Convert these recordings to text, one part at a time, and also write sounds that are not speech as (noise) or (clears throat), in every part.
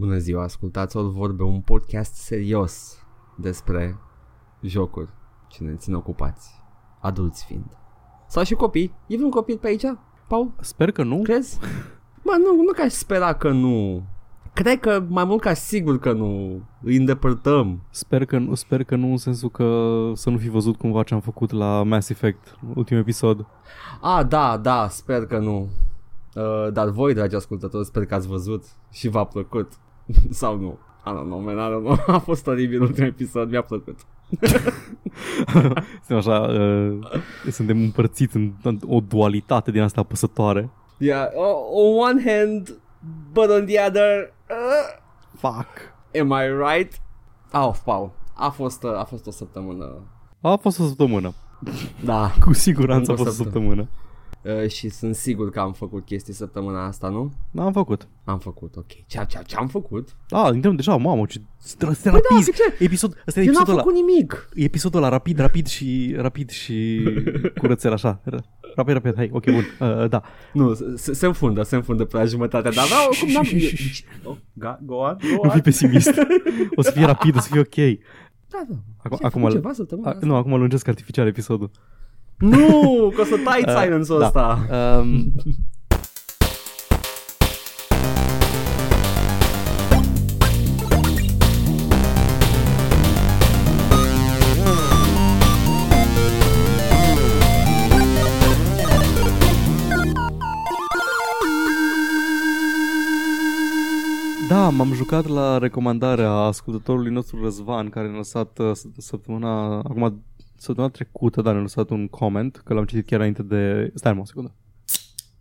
Bună ziua, ascultați o vorbe, un podcast serios despre jocuri. Cine țin ocupați, adulți fiind. Sau și copii. E vreun copil pe aici, Paul? Sper că nu. Crezi? Mă, nu, nu ca aș spera că nu. Cred că mai mult ca sigur că nu îi îndepărtăm. Sper că, nu, sper că nu în sensul că să nu fi văzut cumva ce am făcut la Mass Effect, ultimul episod. Ah, da, da, sper că nu. Uh, dar voi, dragi ascultători, sper că ați văzut și v-a plăcut. (laughs) Sau nu. I don't know, man, I don't know. A fost oribil ultimul episod, mi-a plăcut. (laughs) Suntem așa, uh, suntem împărțiți în o dualitate din asta apăsătoare. Yeah, on one hand, but on the other, uh, Fuck. am I right? Oh, Paul, a fost, uh, a fost o săptămână. A fost o săptămână. Da. Cu siguranță a Încă o fost o săptămână. Uh, și sunt sigur că am făcut chestii săptămâna asta, nu? Da, am făcut. Am făcut, ok. Ce, ce, ce am făcut? Da, intrăm deja, mamă, ce străstea Păi da, rapid. ce? Episod, ăsta e Eu n-am episodul ăla. făcut nimic. E episodul ăla rapid, rapid și rapid și (laughs) curățel așa. Rapid, rapid, hai, ok, bun. Uh, da. Nu, se, se înfundă, se înfundă pe la jumătate, dar da, oricum n-am... (laughs) Oh, ga- go on, go Nu on. fi pesimist. O să fie rapid, o să fie ok. Da, da. Acum, Ce, ai acum, făcut ceva săptămâna a, asta? nu, acum lungesc artificial episodul. Nu, că o să tai (laughs) Uh, silence-ul da. ăsta. Um, Da, m-am jucat la recomandarea ascultătorului nostru Răzvan, care ne-a lăsat uh, s- săptămâna, acum săptămâna trecută, dar ne-a lăsat un comment, că l-am citit chiar înainte de... Stai mă o secundă.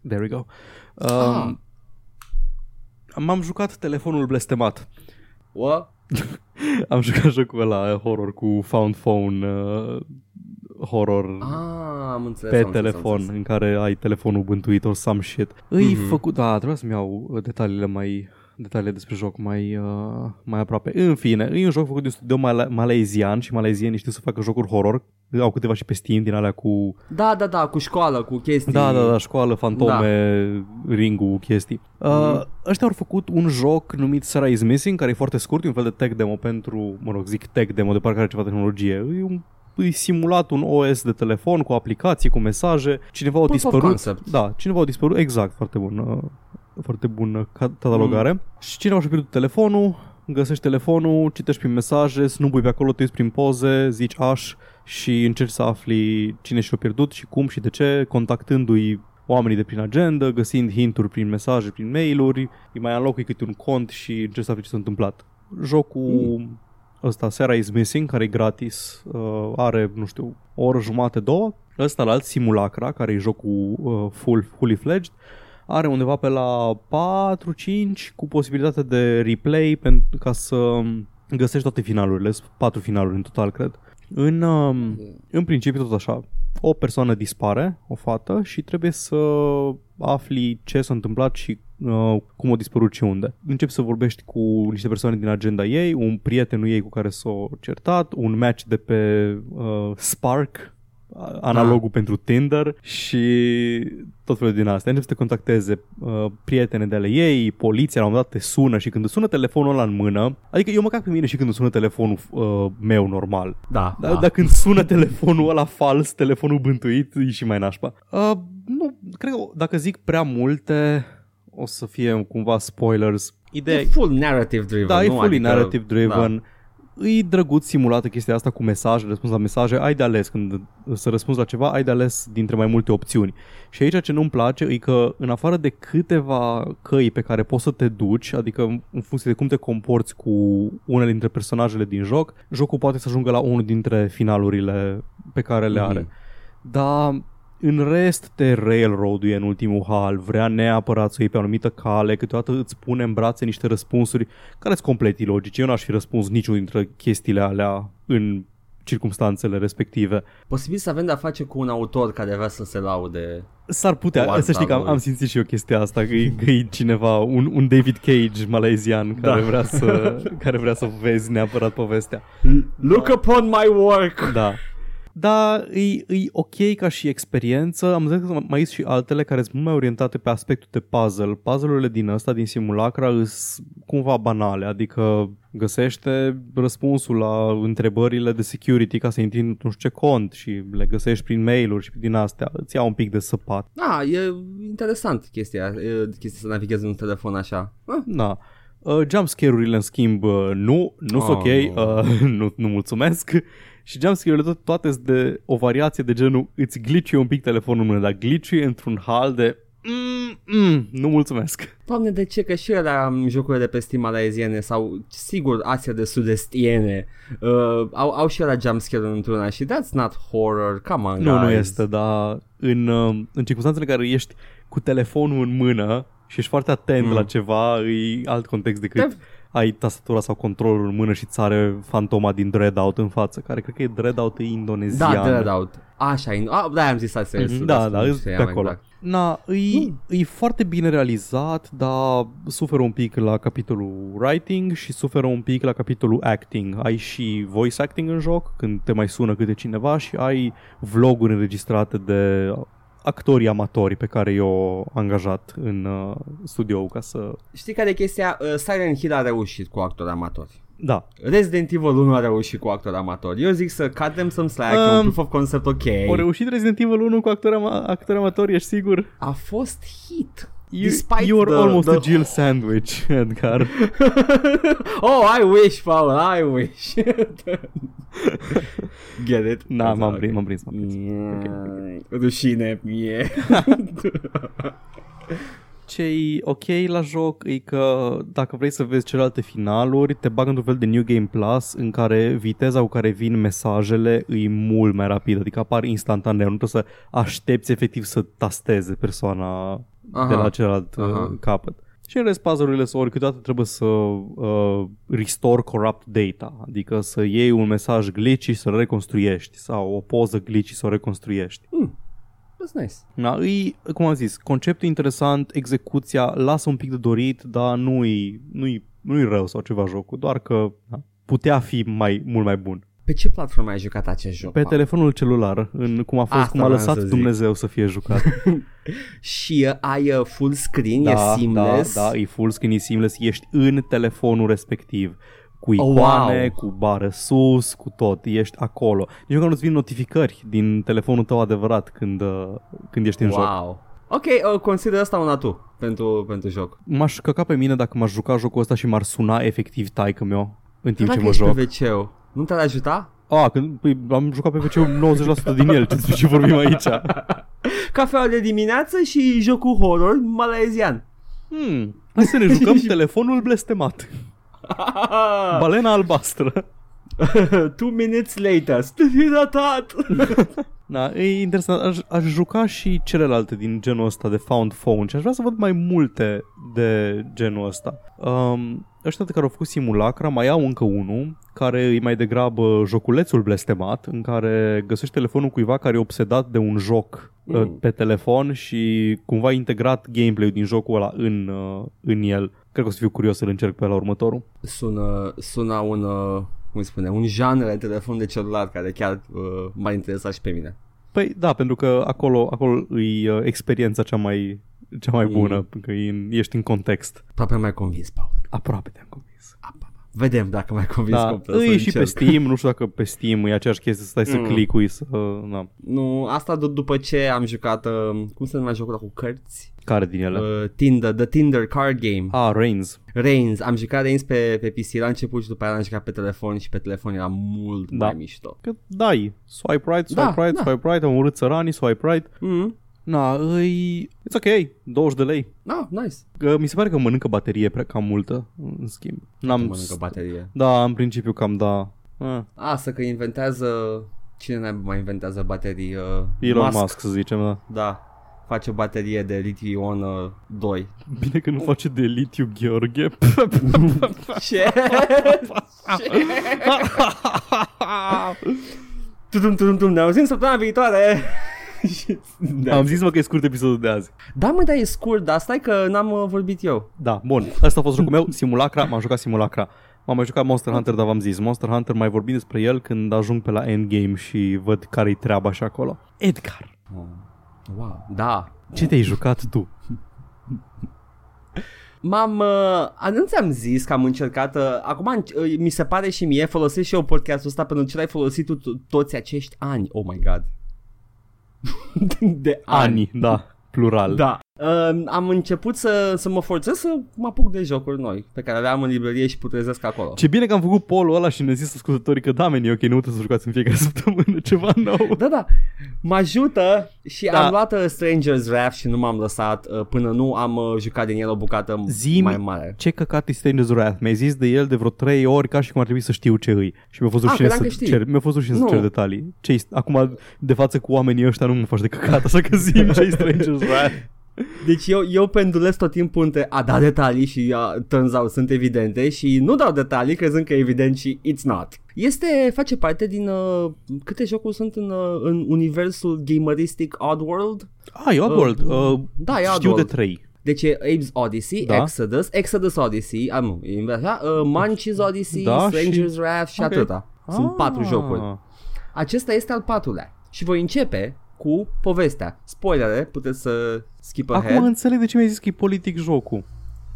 There we go. Ah. Um, M-am jucat telefonul blestemat. What? (laughs) Am jucat jocul ăla horror cu found phone uh, horror Ah, am înțeles. pe am înțeles, am telefon înțeles. în care ai telefonul bântuit or some shit. Îi Mhm. făcut, da, trebuia să-mi iau uh, detaliile mai detaliile despre joc mai, uh, mai aproape. În fine, e un joc făcut de un studio male- malezian și malezienii știu să facă jocuri horror. Au câteva și pe Steam din alea cu Da, da, da, cu școală, cu chestii. da, da, da, școală, fantome, da. ringul, chestii. Uh, Mhm. ăștia au făcut un joc numit Sarah is Missing, care e foarte scurt, e un fel de tech demo pentru, mă rog, zic tech demo, de parcă are ceva tehnologie. E un e simulat un OS de telefon cu aplicații, cu mesaje. Cineva a Proof of dispărut. concept. Da, cineva a dispărut. Exact, foarte bun. Uh, foarte bună ca- catalogare. Mm. Și cineva și-a pierdut telefonul, găsești telefonul, citești prin mesaje, snubui pe acolo, te uiți prin poze, zici aș și încerci să afli cine și-a pierdut și cum și de ce, contactându-i oamenii de prin agenda, găsind hinturi prin mesaje, prin mail-uri, îi mai înlocui câte un cont și încerci să afli ce s-a întâmplat. Jocul mm. ăsta, Sarah is Missing, care e gratis, uh, are, nu știu, o oră jumate, două. Ăsta la alt Simulacra, care e jocul uh, full, fully fledged, are undeva pe la 4-5 cu posibilitatea de replay pentru ca să găsești toate finalurile, sunt patru finaluri în total, cred. În, um, în principiu tot așa, o persoană dispare, o fată, și trebuie să afli ce s-a întâmplat și uh, cum a dispărut și unde. Începi să vorbești cu niște persoane din agenda ei, un prietenul ei cu care s-a certat, un match de pe uh, Spark, analogul ah. pentru Tinder și tot felul din astea. Încep să te contacteze uh, prietene de ale ei, poliția la un moment dat te sună și când îți sună telefonul ăla în mână, adică eu mă cac pe mine și când îmi sună telefonul uh, meu normal. Da, Dar da. când sună telefonul ăla fals, telefonul bântuit, e și mai nașpa. Uh, nu, cred că dacă zic prea multe, o să fie cumva spoilers. Ideea E full narrative driven, da, nu? e fully Adică- narrative driven. Da. E drăguț simulată chestia asta cu mesaje, răspuns la mesaje, ai de ales când să răspunzi la ceva, ai de ales dintre mai multe opțiuni. Și aici ce nu-mi place e că în afară de câteva căi pe care poți să te duci, adică în funcție de cum te comporți cu unele dintre personajele din joc, jocul poate să ajungă la unul dintre finalurile pe care le are. Mhm. Dar în rest te railroad-uie în ultimul hal, vrea neapărat să o iei pe o anumită cale, câteodată îți pune în brațe niște răspunsuri care sunt complet ilogice. Eu n-aș fi răspuns niciunul dintre chestiile alea în circumstanțele respective. Posibil să avem de-a face cu un autor care vrea să se laude. S-ar putea, Cu să știi că am, arta am lui. simțit și eu chestia asta, că e, că e cineva, un, un David Cage malezian care, Da. vrea să, care vrea să vezi neapărat povestea. Look upon my work! Da. Da, e, e ok ca și experiență. Am zis că mai sunt și altele care sunt mult mai orientate pe aspectul de puzzle. Puzzle-urile din ăsta, din simulacra, sunt cumva banale, adică găsește răspunsul la întrebările de security ca să intri în nu știu ce cont și le găsești prin mail-uri și din astea. Îți ia un pic de săpat. Da, e interesant chestia, e chestia să navighezi un telefon așa. Ah, Da. Uh, jumpscare-urile, în schimb, uh, nu, nu sunt Oh, ok, nu. uh, (laughs) nu, nu mulțumesc. Și jumpscare-urile tot, toate sunt de o variație de genul îți glitch un pic telefonul în mână, dar glitch într-un hal de mm, mm, nu mulțumesc. Doamne, de ce? Că și alea jocurile de pe Steam malaiziene sau, sigur, Asia de sud-estiene uh, au, au și alea jumpscare într-una și that's not horror, come on, Nu, nu guys. este, dar în, uh, în circunstanțele în care ești cu telefonul în mână și ești foarte atent Mm. la ceva, e alt context decât Te- ai tastatura sau controlul în mână și ți are fantoma din Dreadout în față, care cred că e Dreadout e indonezian. Da, Dreadout. Așa, e. Ah, da, am zis asta. Mhm, Da, da, e pe acolo. Exact. Na, e, e foarte bine realizat, dar suferă un pic la capitolul writing și suferă un pic la capitolul acting. Ai și voice acting în joc, când te mai sună câte cineva și ai vloguri înregistrate de actorii amatori pe care i-au angajat în uh, studio ca să... Știi care e chestia? Uh, Silent Hill a reușit cu actori amatori. Da, Resident Evil 1 a reușit cu actori amatori. Eu zic să cut them some slack, um, Um, un proof of concept ok. o reușit Resident Evil 1 cu actori, ama- actori amatori, ești sigur? A fost hit. You, Despite you are the- almost the- a Jill sandwich, (laughs) Edgar. (laughs) oh, I wish, Paul, I wish. (laughs) Get it? Da, m-am Ok. prins, m-am prins. M-am prins. Mm, Rușine mie. ce-i ok la joc e că dacă vrei să vezi celelalte finaluri, te bag într-un fel de New Game Plus în care viteza cu care vin mesajele e mult mai rapidă, adică apar instantaneu, nu trebuie să aștepți efectiv să tasteze persoana Aha. de la celălalt Aha. uh, capăt. Și în rest puzzle-urile sunt ori câteodată trebuie să uh, restore corrupt data, adică să iei un mesaj glitchy și să-l reconstruiești sau o poză glitchy și să o reconstruiești. That's nice. Da, îi, cum am zis, conceptul interesant, execuția lasă un pic de dorit, dar nu-i, nu-i, nu-i rău sau ceva jocul, doar că da, putea fi mai, mult mai bun. Pe ce platformă ai jucat acest joc? Pe Paul? telefonul celular, în cum a fost, Asta cum a vreau lăsat să zic. Dumnezeu să fie jucat. (laughs) Și uh, ai uh, full screen, da, e da, seamless. da, e full screen, e seamless, ești în telefonul respectiv cu Oh, icoane, wow. cu bară sus, cu tot, ești acolo. Nici măcar nu-ți vin notificări din telefonul tău adevărat când, uh, când ești în joc. Wow. Ok, uh, consider asta un atu pentru, pentru joc. M-aș căca pe mine dacă m-aș juca jocul ăsta și m-ar suna efectiv taică meu în timp Dacă ce mă ești joc. pe wc nu te-ar ajuta? A, când păi, am jucat pe PC 90% din el, ce, ce vorbim aici? (laughs) Cafeaua de dimineață și jocul horror malaizian. Hmm, hai să ne jucăm (laughs) telefonul blestemat. (laughs) Balena albastră. Two minutes later, stârătat. Da, e interesant. Aș, aș juca și celelalte din genul ăsta de found phone și aș vrea să văd mai multe de genul ăsta. Um, ăștia de care au făcut simulacra mai au încă unul care e mai degrabă joculețul blestemat în care găsești telefonul cuiva care e obsedat de un joc Mm. mm. pe telefon și cumva a integrat gameplay-ul din jocul ăla în, uh, în el. Cred că o să fiu curios să-l încerc pe la următorul. Sună, sună un, uh, cum spune, un genre de telefon de celular care chiar uh, m-ar interesa și pe mine. Păi da, pentru că acolo, acolo e uh, experiența cea mai, cea mai Mm. bună, pentru că e în, ești în context. Aproape mai convins, Paul. Aproape te-am convins. Vedem dacă mai convins Da, complet să e și pe încerc. Steam, nu știu dacă pe Steam e aceeași chestie, să stai să Mm. clicui, să... Na. Nu, asta d- după ce am jucat, uh, cum se numea jocul ăla cu cărți? Care din ele? Uh. Uh, Tinder, The Tinder Card Game. Ah, Reigns. Reigns, am jucat Reigns pe, pe PC la început și după aia am jucat pe telefon și pe telefon era mult Da. mai mișto. Că dai, swipe right, swipe Da, right, da. swipe right, am urât țăranii, swipe right. Mm. Na, îi... It's ok, 20 de lei. Ah, nice. Că mi se pare că mănâncă baterie prea cam multă, în schimb. N-am N-am... mănâncă baterie. Da, în principiu cam da. Ah, Asta că inventează, cine n mai inventează baterii? Uh, Elon Musk. Musk. Musk, să zicem, da. Da, face o baterie de litiu-ion uh, 2. Bine că nu face de litiu Gheorghe. (laughs) (laughs) Ce? Tudum, tudum, tudum, ne auzim săptămâna viitoare. (laughs) da. Am zis mă că e scurt episodul de azi. da, mă, dar e scurt, dar stai că n-am uh, vorbit eu. Da, bun. Asta a fost jocul meu, Simulacra, m-am jucat Simulacra. M-am mai jucat Monster Hunter, dar v-am zis, Monster Hunter mai vorbim despre el când ajung pe la endgame și văd care-i treaba și acolo. Edgar, Oh. Wow, da. ce te-ai jucat tu? M-am, uh, nu ți-am zis că am încercat, uh, acum uh, mi se pare și mie, folosesc și eu podcastul ăsta pentru ce l-ai folosit tu to- toți acești ani. Oh my god. De ani. Ani, da, plural. Da. Uh, am început să, să mă forțez să mă apuc de jocuri noi pe care le am în librărie și putrezesc acolo. Ce bine că am făcut polul ăla și ne zis ascultătorii că da, meni, e ok, nu trebuie să jucați în fiecare (laughs) săptămână ceva nou. Da, da, mă ajută și Da. am luat uh, Stranger's Wrath și nu m-am lăsat uh, până nu am uh, jucat din el o bucată Zi-mi mai mare. ce căcat este Stranger's Wrath. Mi-ai zis de el de vreo 3 ori ca și cum ar trebui să știu ce îi. Și mi-a fost Ah, rușine credeam să că știi. cer, mi-a fost rușine să Nu. cer detalii. ce acum de față cu oamenii ăștia nu mă faci de căcat, așa că zi (laughs) ce Stranger's Wrath. Deci eu, eu pendulez tot timpul între a da detalii și uh, turns out sunt evidente și nu dau detalii crezând că e evident și it's not. Este, face parte din uh, câte jocuri sunt în, uh, în universul gameristic Oddworld? Ah, e Oddworld. Uh, Uh, da, e știu Oddworld. de 3. Deci e Abe's Odyssey, Da. Exodus, Exodus Odyssey, am nu, e invers, da? uh, Munch's Odyssey, Da, Stranger's și- Wrath și Ok. atâta. Sunt patru jocuri. Acesta este al patrulea. Și voi începe cu povestea. Spoilere, puteți să skip ahead. Acum înțeleg de ce mi-ai zis că e politic jocul.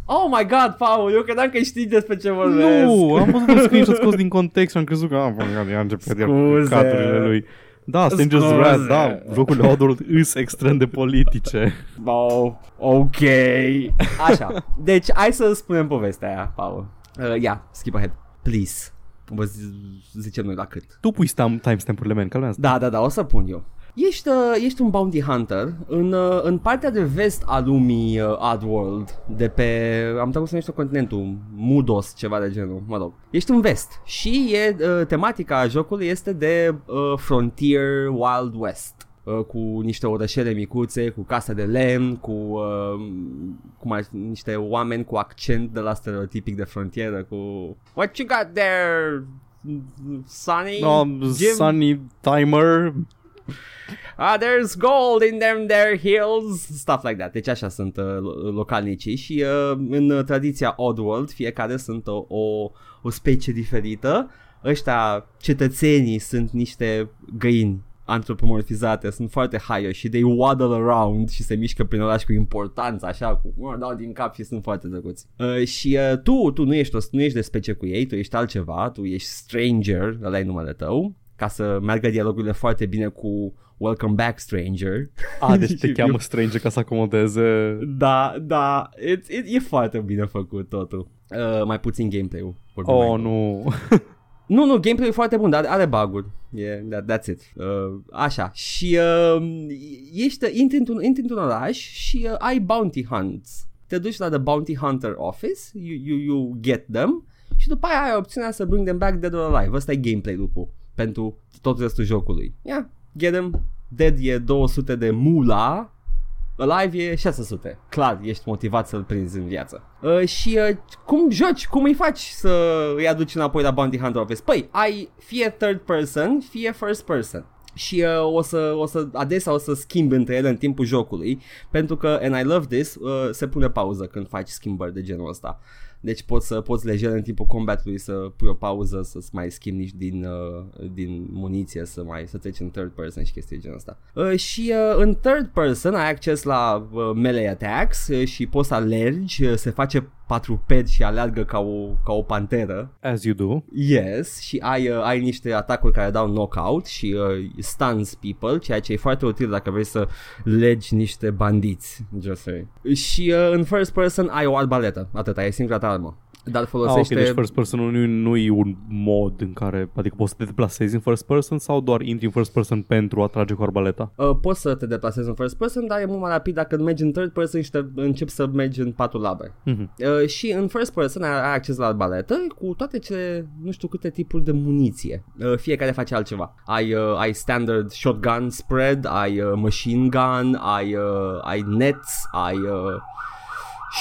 Oh my god, Paul, eu credeam că știi despre ce vorbesc. Nu, am văzut un screenshot scos din context și am crezut că am a început de Scuze. caturile lui. Da, Stranger's Scuze. Wrath, da, jocurile Oddworld îs extrem de politice. Oh, ok. Așa, deci hai să spunem povestea aia, Paul. Uh, yeah, skip ahead, please. Vă zi- zicem noi la cât. Tu pui stam, timestamp-urile, man, calmează. Da, da, da, o să pun eu. Ești, uh, ești un bounty hunter în, uh, în partea de vest a lumii uh, Oddworld, de pe, am trecut să numește continentul, Mudos, ceva de genul, mă rog. Ești în vest și e, uh, tematica jocului este de uh, Frontier Wild West. uh, Cu niște orășele micuțe, cu case de lemn, cu, uh, cu mai, niște oameni cu accent de la stereotipic de frontieră, cu What you got there, Sonny? No, Jim?" Sunny Timer, Ah, there's gold in them their hills, stuff like that. Deci așa sunt uh, lo- localnicii și uh, în uh, tradiția Oddworld fiecare sunt o, o, o specie diferită. Ăștia cetățenii sunt niște găini antropomorfizate, sunt foarte high și they waddle around și se mișcă prin oraș cu importanță, așa, cu mă, dau din cap și sunt foarte drăguți. Uh, și uh, tu, tu nu ești, o, nu ești de specie cu ei, tu ești altceva, tu ești stranger, ăla e numele tău, ca să meargă dialogurile foarte bine cu Welcome back, stranger. A, deci te (laughs) Eu- cheamă Stranger ca să acomodeze... Da, da, it, it, e foarte bine făcut totul. Uh, mai puțin gameplay-ul. vorbim mai Oh, mult. nu. Nu, nu, gameplay e foarte bun, dar are bug-uri. Yeah, that, that's it. Uh, așa. Și uh, ești, intri, într-un, intri într-un oraș și uh, ai bounty hunts. Te duci la the bounty hunter office, you, you, you get them și după aia ai opțiunea să bring them back dead or alive. Ăsta e gameplay-ul pentru tot restul jocului. Yeah, get them. Dead e 200 de mula, Alive e 600. Clar, ești motivat să-l prinzi în viață. Uh, și uh, cum joci? Cum îi faci să îi aduci înapoi la Bounty Hunter Office? Păi, ai fie third person, fie first person. Și uh, o, să, o să adesea o să schimbi între ele în timpul jocului Pentru că, and I love this, uh, se pune pauză când faci schimbări de genul ăsta deci poți să poți lejer în timpul combatului să pui o pauză să-ți mai schimbi nici din, uh, din muniție să mai să treci în third person și chestii de genul ăsta. Uh, și uh, în third person ai acces la uh, melee attacks uh, și poți să alergi, uh, se face patruped și alergă ca o, ca o panteră. As you do. Yes, și ai, uh, ai niște atacuri care dau knockout și uh, stuns people, ceea ce e foarte util dacă vrei să legi niște bandiți, just say. Și uh, în first person ai o arbaletă, atâta, e singura ta armă. Dar Ah, ok, folosește... deci first person nu, nu e un mod în care, adică poți să te deplasezi în first person sau doar intri în first person pentru a trage cu arbaleta? Uh, poți să te deplasezi în first person, dar e mult mai rapid dacă mergi în third person și te începi să mergi în patul labe. Mhm. Uh, și în first person ai, ai acces la arbaletă cu toate cele, nu știu câte tipuri de muniție. Uh, fiecare face altceva. Ai, uh, ai standard shotgun spread, ai uh, machine gun, ai, uh, ai nets, ai uh,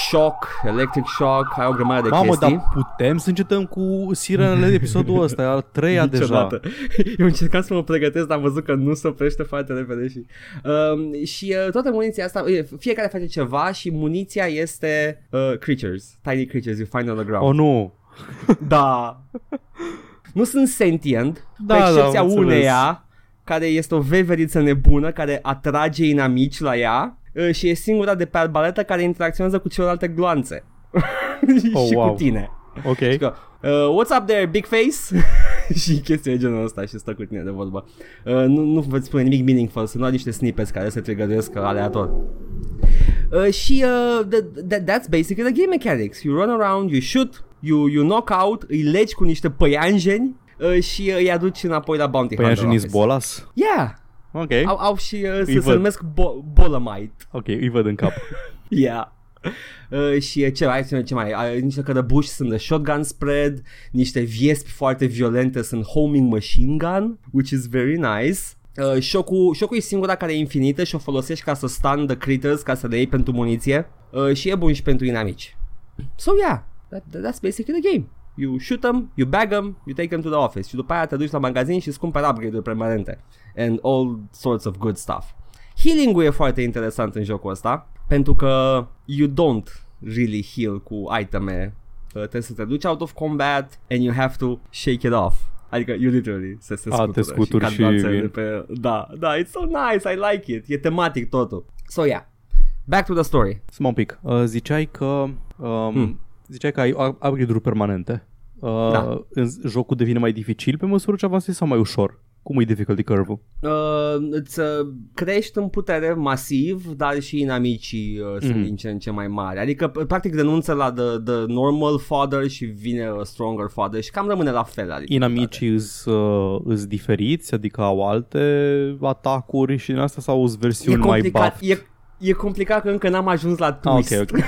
shock, electric shock, ai o grămadă de Mamă, chestii. dar putem să încetăm cu sirenele (laughs) de episodul ăsta, e al treia deja. Niciodată. (laughs) Eu încercam să mă pregătesc, dar am văzut că nu se oprește foarte repede și... Um, și uh, toată muniția asta, uh, fiecare face ceva și muniția este uh, creatures, tiny creatures you find on the ground. Oh, nu. (laughs) Da. Nu sunt sentient, Da, cu da, excepția am înțeles. uneia, care este o veveriță nebună, care atrage inamici la ea uh, și e singura de pe arbaletă care interacționează cu celelalte gloanțe. (laughs) Oh, și wow. cu tine. Ok. Și că, uh, what's up there, big face? (laughs) și chestii de genul ăsta și stă cu tine de vorbă. Uh, nu, nu vă spune nimic meaningful, sunt doar niște snippets care se trigăruiesc aleator. Uh, și uh, th- th- that's basically the game mechanics. You run around, you shoot, you, you knock out, îi legi cu niște păianjeni uh, și uh, îi aduci înapoi la Bounty Păi Hunter Angenis office. Bolas? Yeah, Ok. au, au și uh, Îi se, se văd. numesc bo- Bolamite. Ok, îi văd în cap. (laughs) Yeah. Uh, și uh, ce mai, ce mai, ce mai uh, niște cărăbuși sunt de shotgun spread, niște viespi foarte violente sunt homing machine gun, which is very nice. Uh, șocul, șocul e singura care e infinită și o folosești ca să stun the critters, ca să le iei pentru muniție uh, și e bun și pentru inamici. So yeah, that, that, that's basically the game. You shoot them, you bag them, you take them to the office și după aia te duci la magazin și îți cumperi upgrade-uri permanente and all sorts of good stuff. Healing-ul e foarte interesant în jocul ăsta pentru că you don't really heal cu iteme. Uh, trebuie să te duci out of combat and you have to shake it off. Adică you literally se, se A, scutură te scuturi cad și brațele vin. de pe, Da, da, it's so nice, I like it. E tematic totul. So yeah, back to the story. Stai un pic. Uh, ziceai că um, Hmm. ziceai că ai up- upgrade-uri permanente. Uh, Da. în, jocul devine mai dificil pe măsură ce avansezi sau mai ușor? Cum e difficulty curve-ul? Uh, îți uh, crești în putere masiv, dar și inamicii uh, sunt Mhm. din ce în ce mai mari. Adică, p- practic, renunță la the, the normal fodder și vine a stronger fodder și cam rămâne la fel. Adică, Inamicii îs, uh, îs diferiți, adică au alte atacuri și din asta sau sunt e versiuni mai complicat, buff? e, e complicat că încă n-am ajuns la Ah, twist. ok, ok.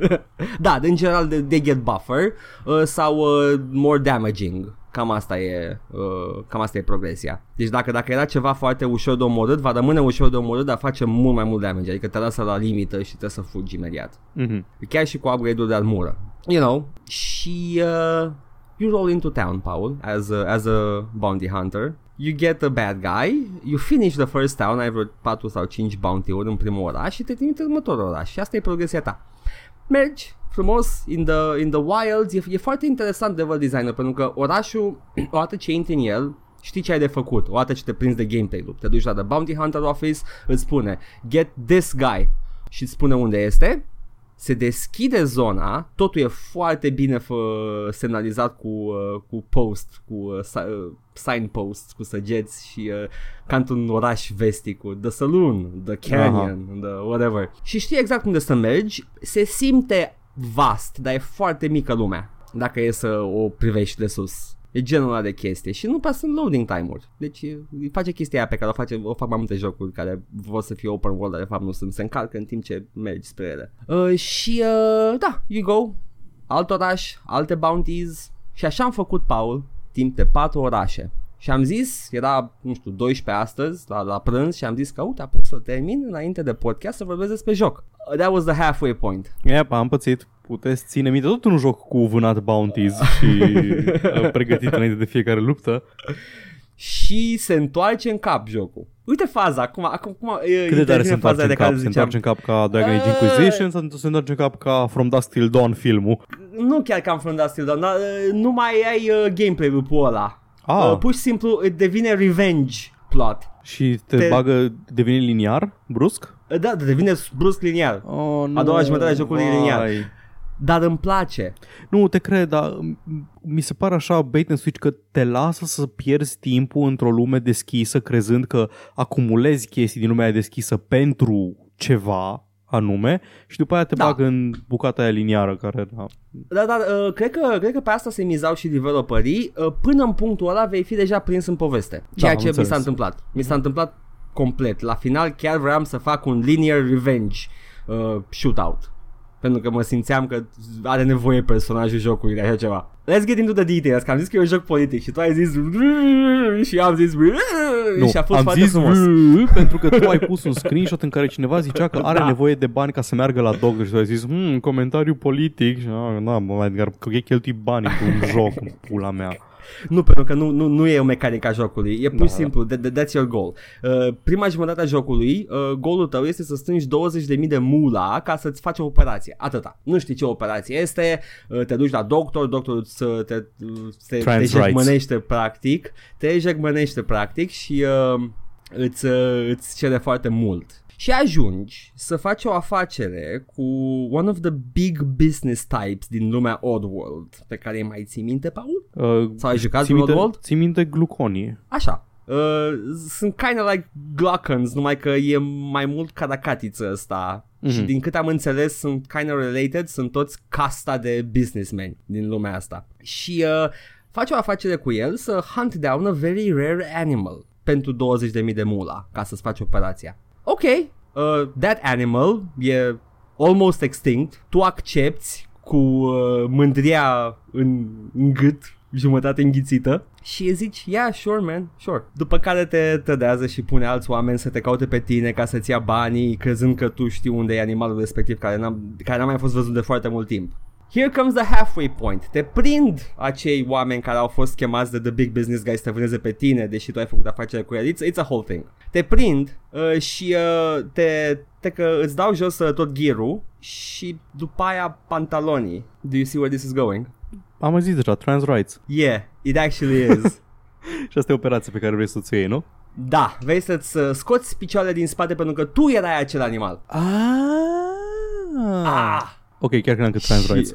(laughs) da, în general they, they get buffer uh, sau uh, more damaging. Cam asta e uh, cam asta e progresia. Deci dacă dacă era ceva foarte ușor de omorât, va rămâne ușor de omorât, dar face mult mai mult damage, adică te lasă la limită și trebuie să fugi imediat. Mhm. Chiar și cu upgrade-ul de armură. You know, și uh, you roll into town, Paul, as a, as a bounty hunter. You get a bad guy, you finish the first town, ai vreo 4 sau 5 bounty-uri în primul oraș și te trimite în următorul oraș și asta e progresia ta. Mergi frumos in the, in the wilds, e, e foarte interesant level designer pentru că orașul, (clears throat) odată ce intri în el, știi ce ai de făcut, odată ce te prinzi de gameplay loop, te duci la The Bounty Hunter Office, îți spune get this guy. Și îți spune unde este, se deschide zona, totul e foarte bine fă, semnalizat cu, uh, cu post, cu uh, si- uh, signpost, cu săgeți și uh, ca într-un oraș vestic cu The Saloon, The Canyon, the whatever. Și știi exact unde să mergi, se simte vast, dar e foarte mică lumea dacă e să o privești de sus. E genul ăla de chestie și nu prea sunt loading time-uri. Deci e- îi face chestia aia pe care o, face, o fac mai multe jocuri care vor să fie open world, dar de fapt nu sunt. Se încarcă în timp ce mergi spre ele. Uh, și uh, da, you go. Alt oraș, alte bounties și așa am făcut, Paul, timp de patru orașe. Și am zis, era, nu știu, 12 astăzi, la, la prânz și am zis că, uite, apuc să termin înainte de podcast să vorbesc despre joc. Uh, That was the halfway point. Yep, am pățit. Puteți ține minte tot un joc cu vânat bounties și (laughs) uh, pregătit înainte de fiecare luptă. și se întoarce în cap jocul. Uite faza, acum, acum, acum e- Cât de tare intervine se întoarce în de care cap? Se ziceam. întoarce în cap ca Dragon Age Uh, Inquisition sau se întoarce în cap ca From Dusk Till Dawn filmul? Nu chiar ca în Front Steel, dar uh, nu mai ai uh, gameplay loop-ul ăla. Ah, Uh, pur și simplu uh, devine revenge plot. și te, te- bagă, devine liniar, brusc? Uh, Da, devine brusc liniar. Oh, nu, A doua jumătate a jocului e liniar. vai. Dar îmi place. Nu, te cred, dar m- mi se pare așa bait and switch că te lasă să pierzi timpul într-o lume deschisă crezând că acumulezi chestii din lumea aia deschisă pentru ceva anume și după aia te Da. bagă în bucata aia liniară care... Da. Da, dar uh, cred, că, cred că pe asta se mizau și developerii. Uh, până în punctul ăla vei fi deja prins în poveste. Ceea am ce mi înțeles. s-a întâmplat. Mi s-a întâmplat complet. La final chiar vreau să fac un linear revenge uh, shootout. Pentru că mă simțeam că are nevoie personajul jocului de așa ceva. Let's get into the details, că am zis că e un joc politic și tu ai zis (laughs) și eu am zis (laughs) Nu, și a fost am foarte zis frumos. (laughs) pentru că tu ai pus un screenshot în care cineva zicea că are Da. nevoie de bani ca să meargă la doctor și tu ai zis, hmm, comentariu politic și ah, da, mă, Edgar, că cheltui banii pe un joc, pula mea. Nu, pentru că nu, nu, nu e o mecanică a jocului, e pur Da, și simplu, that, that's your goal. Uh, prima jumătate a jocului, uh, golul tău este să strângi 20.000 de mula ca să-ți faci o operație. Atâta. Nu știi ce operație este, uh, te duci la doctor, doctorul îți, uh, te, te, te Trans jegmănește practic, te jegmănește practic și uh, îți, uh, îți cere foarte mult. Și ajungi să faci o afacere cu one of the big business types din lumea Oddworld, pe care îi mai ții minte, Paul? Uh, Sau ai jucat ții pe minte, Oddworld? ții minte gluconii. Așa. Uh, sunt kind of like Glockons, numai că e mai mult caracatiță ăsta. Mhm. Și din cât am înțeles sunt kind of related, sunt toți casta de businessmen din lumea asta. Și uh, faci o afacere cu el să hunt down a very rare animal pentru 20.000 de mula ca să-ți faci operația. Ok, uh, that animal e almost extinct, tu accepti cu uh, mândria în, în gât, jumătate înghițită și zici, yeah, sure man, sure. După care te tădează și pune alți oameni să te caute pe tine ca să-ți ia banii, crezând că tu știi unde e animalul respectiv care n-a, care n-a mai fost văzut de foarte mult timp. Here comes the halfway point. Te prind acei oameni care au fost chemați de the big business guys să te vâneze pe tine, deși tu ai făcut afacere cu el. It's, it's a whole thing. Te prind uh, și uh, te, te că îți dau jos uh, tot gear și după aia pantalonii. Do you see where this is going? Am mai zis deja, trans rights. Yeah, it actually is. (laughs) Și asta e operația pe care vrei să o iei, nu? da, vrei să-ți uh, scoți picioarele din spate pentru că tu erai acel animal. Ah. Ah! Ok, chiar credeam că trans Și- rights.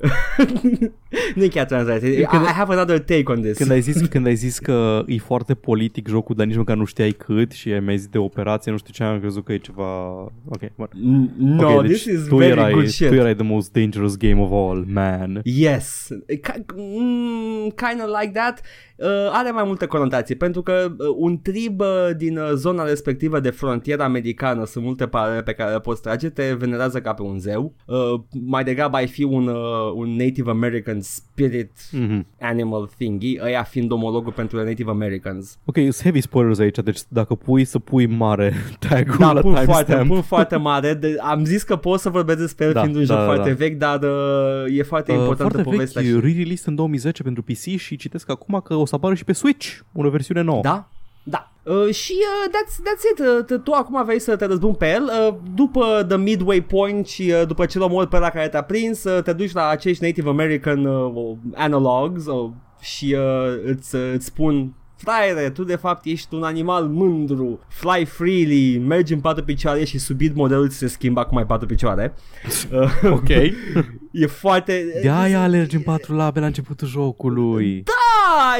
(laughs) nu e chiar translated. I, Când- I have another take on this. Când ai, zis, când ai zis că e foarte politic jocul, dar nici măcar nu știai cât și ai mai zis de operație, nu știu ce, am crezut că e ceva... Ok, bun. N- No, Ok, this deci is tu very erai, good shit. Tu erai the most dangerous game of all, man. Yes, Ki- mm, kind of like that. Uh, are mai multe conotații pentru că uh, un trib uh, din uh, zona respectivă de frontieră americană, sunt multe paralele pe care le poți trage, te venerează ca pe un zeu. Uh, mai degrabă ai fi un, uh, un Native American spirit Mhm. animal thingy, ăia fiind omologul pentru Native Americans. Ok, sunt heavy spoilers aici, deci dacă pui să pui mare (laughs) tag-ul Da, la pun foarte, timestamp. pun foarte mare. De, am zis că pot să vorbesc despre el Da, fiind un da, joc da, foarte da. vechi, dar uh, e foarte Uh, importantă foarte povestea. vechi, și- re-released în 2010 pentru PC și citesc acum că o să apară și pe Switch, o versiune nouă. Da? Da. Uh, și uh, that's, that's it. Uh, t- tu acum vrei să te răzbuni pe el. Uh, după the midway point și uh, după ce omori pe ăla care te-a prins, uh, te duci la acești Native American uh, analogs uh, și uh, îți, uh, îți spun Fraiere, tu de fapt ești un animal mândru, fly freely, mergi în patru picioare și subit modelul ți se schimbă acum ai patru picioare. Uh, Ok. (laughs) e foarte... De aia alergi în patru labe la începutul jocului. Da,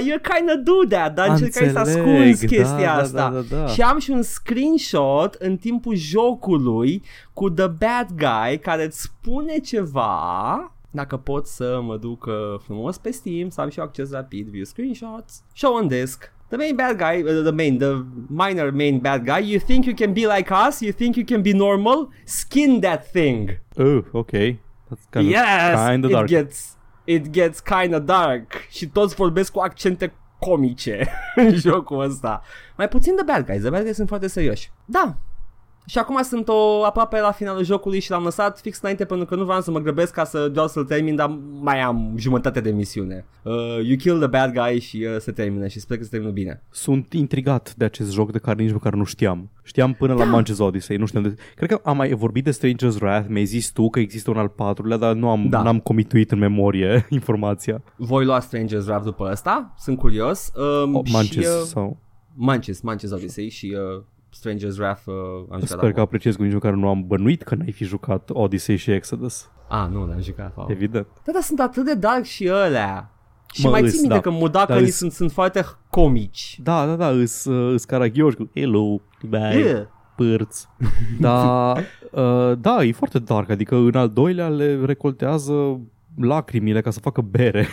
you kind of do that, dar încercai să Înțeleg, ascunzi da, chestia da, asta. da, da, da. Și am și un screenshot în timpul jocului cu the bad guy care îți spune ceva dacă pot să mă duc uh, frumos pe Steam să am și eu acces rapid, view screenshots, show on disk. The main bad guy, uh, the main, the minor main bad guy, you think you can be like us? You think you can be normal? Skin that thing. Oh, ok. That's kind yes, of, kind of it dark. gets it gets kind of dark și toți vorbesc cu accente comice (laughs) în jocul ăsta. Mai puțin de bad guys, de bad guys sunt foarte serioși. Da. Și acum sunt o, aproape la finalul jocului și l-am lăsat fix înainte pentru că nu vreau să mă grăbesc ca să doar să-l termin, dar mai am jumătate de misiune. Uh, you kill the bad guy și uh, se termină și sper că se termină bine. Sunt intrigat de acest joc de care nici măcar nu știam. Știam până la Manches Odyssey, nu știam de... Cred că am mai vorbit de Stranger's Wrath, mi-ai zis tu că există un al patrulea, dar nu am, Da. n-am comituit în memorie (laughs) informația. Voi lua Stranger's Wrath după ăsta, sunt curios. Um, O, Manches și, uh, sau... Manches, Manches Odyssey și uh, Stranger's Wrath uh, am jucat Sper că acum. apreciez cu nici măcar nu am bănuit că n-ai fi jucat Odyssey și Exodus. Ah, nu, l-am jucat. Wow. Evident. Da, dar sunt atât de dark și ălea. Și Mă, mai îs, țin minte da. că Dar mudacării îs- sunt, sunt foarte comici. Da, da, da, îs, uh, îs caragioși cu hello, bye, Yeah. pârți. Da, (laughs) uh, da, e foarte dark, adică în al doilea le recoltează lacrimile ca să facă bere.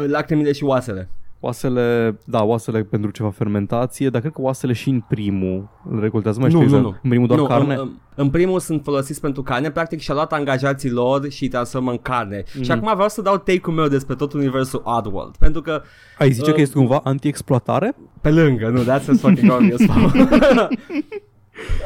Uh, Lacrimile și oasele. Oasele, da, oasele pentru ceva fermentație, dar cred că oasele și în primul le recoltează. Mai Nu, știu nu, exact. nu. În primul doar nu, carne? În, în, în primul sunt folosiți pentru carne, practic și-a luat angajații lor și îi transformă în carne. Mhm. Și acum vreau să dau take-ul meu despre tot universul Oddworld. Pentru că Ai zice uh, că este cumva anti-exploatare? Pe lângă, nu, that's a fucking obvious. Paul. (laughs)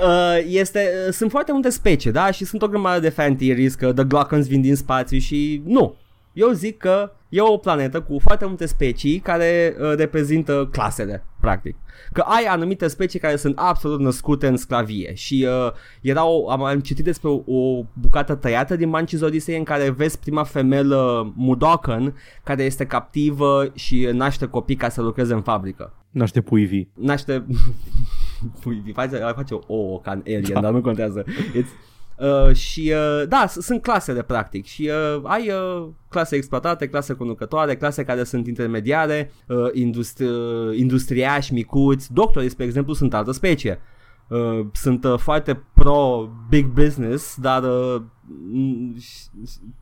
Uh, este, uh, sunt foarte multe specii, da? Și sunt o grămadă de fan theories că The Glockons vin din spațiu și nu. Eu zic că e o planetă cu foarte multe specii care uh, reprezintă clasele, practic. Că ai anumite specii care sunt absolut născute în sclavie și uh, erau, am, am citit despre o, o bucată tăiată din Manchis Odyssey în care vezi prima femelă Mudokan care este captivă și naște copii ca să lucreze în fabrică. Naște pui vii. Naște (laughs) pui vii, face, face o ouă ca în Alien, da. dar nu contează. It's, Uh, și uh, da, sunt clasele practic și uh, ai uh, clase exploatate, clase conducătoare, clase care sunt intermediare, uh, industri- uh, industriași, micuți, doctorii, spre exemplu, sunt altă specie. Uh, sunt uh, foarte pro big business, dar uh,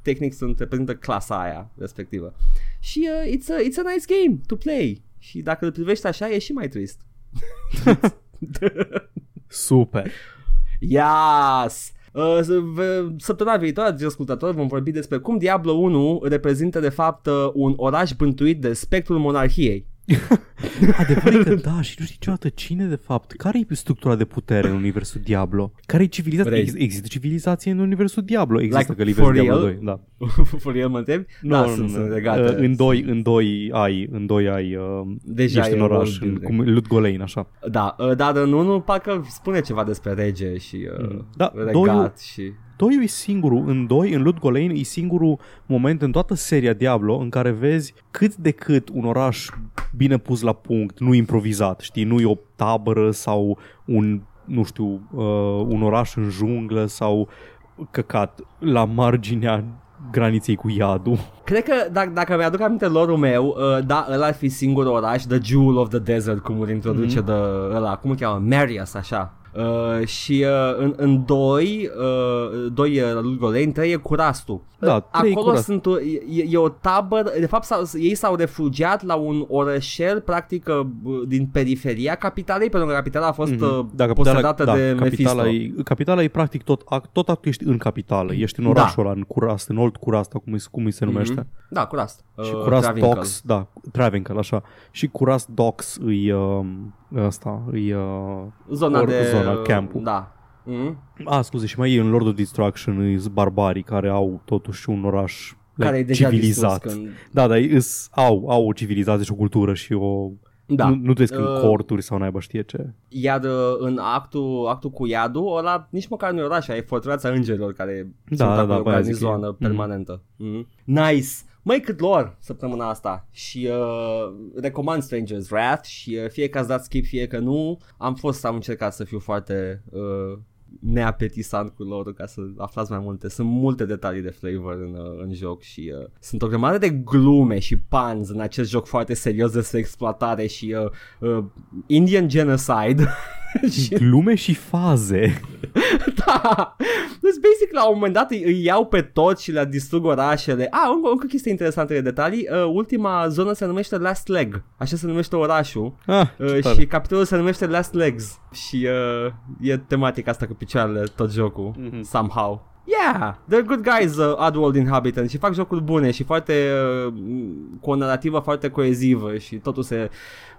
tehnic sunt reprezintă clasa aia respectivă. Și uh, it's, a, it's a nice game to play. Și dacă îl privești așa, e și mai trist. (laughs) (laughs) Super. Yes! Uh, săptămâna viitoare, dragi ascultători, vom vorbi despre cum Diablo 1 reprezintă de fapt uh, un oraș bântuit de spectrul monarhiei. (laughs) Adevărul că da, și nu știi niciodată cine de fapt, care e structura de putere în universul Diablo? Care e civilizația? Ex- există civilizație în universul Diablo, există like, că universul Diablo 2, da. (laughs) for real mă întrebi? No, da, nu, sunt, nu, legate. Uh, în doi, în doi ai, în doi ai, uh, Deja ești în oraș, în, cum Ludgolein, așa. Da, uh, dar în unul parcă spune ceva despre rege și uh, mm. da, regat doi, și... Doi e singurul, în doi, în Ludgolein, e singurul moment în toată seria Diablo în care vezi cât de cât un oraș bine pus la punct, nu improvizat, știi, nu e o tabără sau un, nu știu, uh, un oraș în junglă sau căcat la marginea graniței cu iadul. Cred că dacă, dacă mi-aduc aminte lorul meu, uh, da, ăla ar fi singurul oraș, The Jewel of the Desert, cum îl introduce mm-hmm. de ăla, cum îl cheamă, Marius, așa. Uh, și uh, în, în doi, uh, doi uh, lui Goleni, trei e Curastu. Da, Acolo curat. sunt, e, e, o tabără, de fapt s-au, ei s-au refugiat la un orășel practic uh, din periferia capitalei, pentru că capitala a fost mm-hmm. da, capitala, posedată da, de capitala Mephisto. E, capitala e practic tot, tot actul ești în capitală, ești în orașul da. ăla, în Curast, în Old Curast, cum, cum îi se mhm. numește. Mm-hmm. Da, Curast. Și uh, Curast Docks, da, Travinkel, așa. Și Curast Docks îi... Uh, Asta e uh, zona or, de zona, campul. Da. Mm-hmm. A, scuze, și mai e în Lord of Destruction îi barbarii care au totuși un oraș care e civilizat. Când... Da, dar îs, au, au o civilizație și o cultură și o da. Nu, nu trăiesc uh, în corturi sau naiba știe ce. Iar uh, în actul, actul cu iadul, ăla nici măcar nu e oraș, e fortăreața îngerilor care da, sunt da, acolo da, ca zonă mm. permanentă. Mm. Nice! Mai cât lor săptămâna asta și uh, recomand Stranger's Wrath și uh, fie că ați dat skip, fie că nu, am fost, am încercat să fiu foarte uh, neapetisant cu lor ca să aflați mai multe. Sunt multe detalii de flavor în, uh, în joc și uh, sunt o grămadă de glume și puns în acest joc foarte serios despre exploatare și uh, uh, Indian genocide. (laughs) (laughs) și... Glume și faze. (laughs) da. Deci, basic, la un moment dat îi, îi iau pe toți și le distrug orașele. Ah, încă, încă chestie interesantă de detalii. Uh, ultima zonă se numește Last Leg. Așa se numește orașul. Ah, uh, și capitolul se numește Last Legs. Și uh, e tematica asta cu picioarele tot jocul. Mm-hmm. Somehow. Yeah, they're good guys, uh, Oddworld Inhabitants și fac jocuri bune și foarte uh, cu o narrativă foarte coezivă și totul se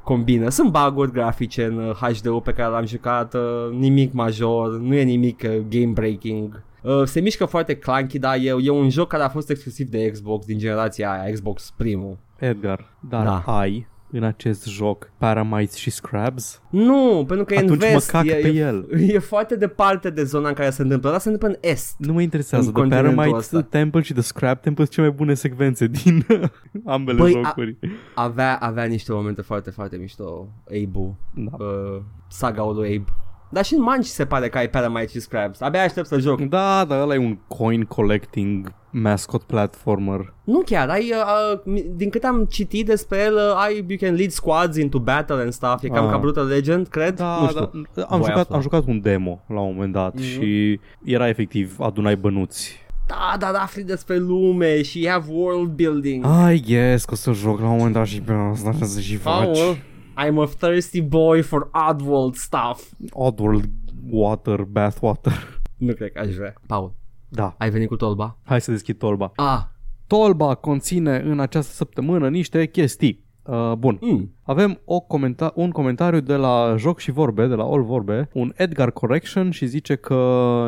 combină. Sunt bug grafice în HD-ul uh, pe care l-am jucat, uh, nimic major, nu e nimic uh, game breaking. Uh, se mișcă foarte clunky, dar e, e un joc care a fost exclusiv de Xbox din generația aia, Xbox primul. Edgar, dar da. ai în acest joc Paramites și Scrabs? Nu, pentru că Atunci e în vest. Mă e, pe e, el. (laughs) e foarte departe de zona în care se întâmplă, dar se întâmplă în est. Nu mă interesează. The Paramites Temple și The Scrap Temple sunt cele mai bune secvențe din (laughs) ambele Băi, jocuri. A, avea, avea niște momente foarte, foarte mișto Abe-ul. Da. Uh, saga lui Abe. Dar și în Manci se pare că ai Paramite și Scraps. Abia aștept să joc. Da, da, ăla e un coin collecting mascot platformer. Nu chiar, ai, uh, uh din câte am citit despre el, uh, ai, you can lead squads into battle and stuff, e cam ah. ca Brutal Legend, cred? Da, nu știu. da, am, jucat, am jucat un demo la un moment dat mm-hmm. și era efectiv, adunai bănuți da, da, da, afli despre lume și have world building. I guess că o să joc la un moment dat și pe asta să și faci. Oh, I'm a thirsty boy for Oddworld stuff. Oddworld water, bath water. Nu cred că aș vrea. Paul. Da. Ai venit cu tolba? Hai să deschid tolba. Ah. Tolba conține în această săptămână niște chestii. Uh, bun. Mm. Avem o comenta- un comentariu de la Joc și Vorbe, de la All Vorbe, un Edgar Correction și zice că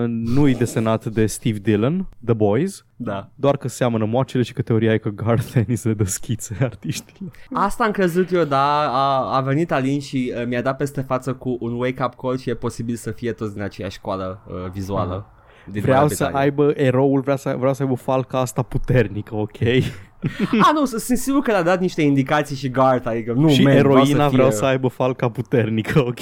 nu-i desenat de Steve Dillon, The Boys, Da. doar că seamănă moacele și că teoria e că Garth Ennis le dă schițe artiștilor. Asta am crezut eu, dar a, a venit Alin și uh, mi-a dat peste față cu un wake-up call și e posibil să fie toți din aceeași școală uh, vizuală. Din Vreau Marea să Britanie. aibă eroul, vreau să, vreau să aibă falca asta puternică, ok? (laughs) Ah, nu, sunt sigur că le-a dat niște indicații și Garth, adică nu, și man, eroina vreau să, vreau fie... să aibă falca puternică, (laughs) ok?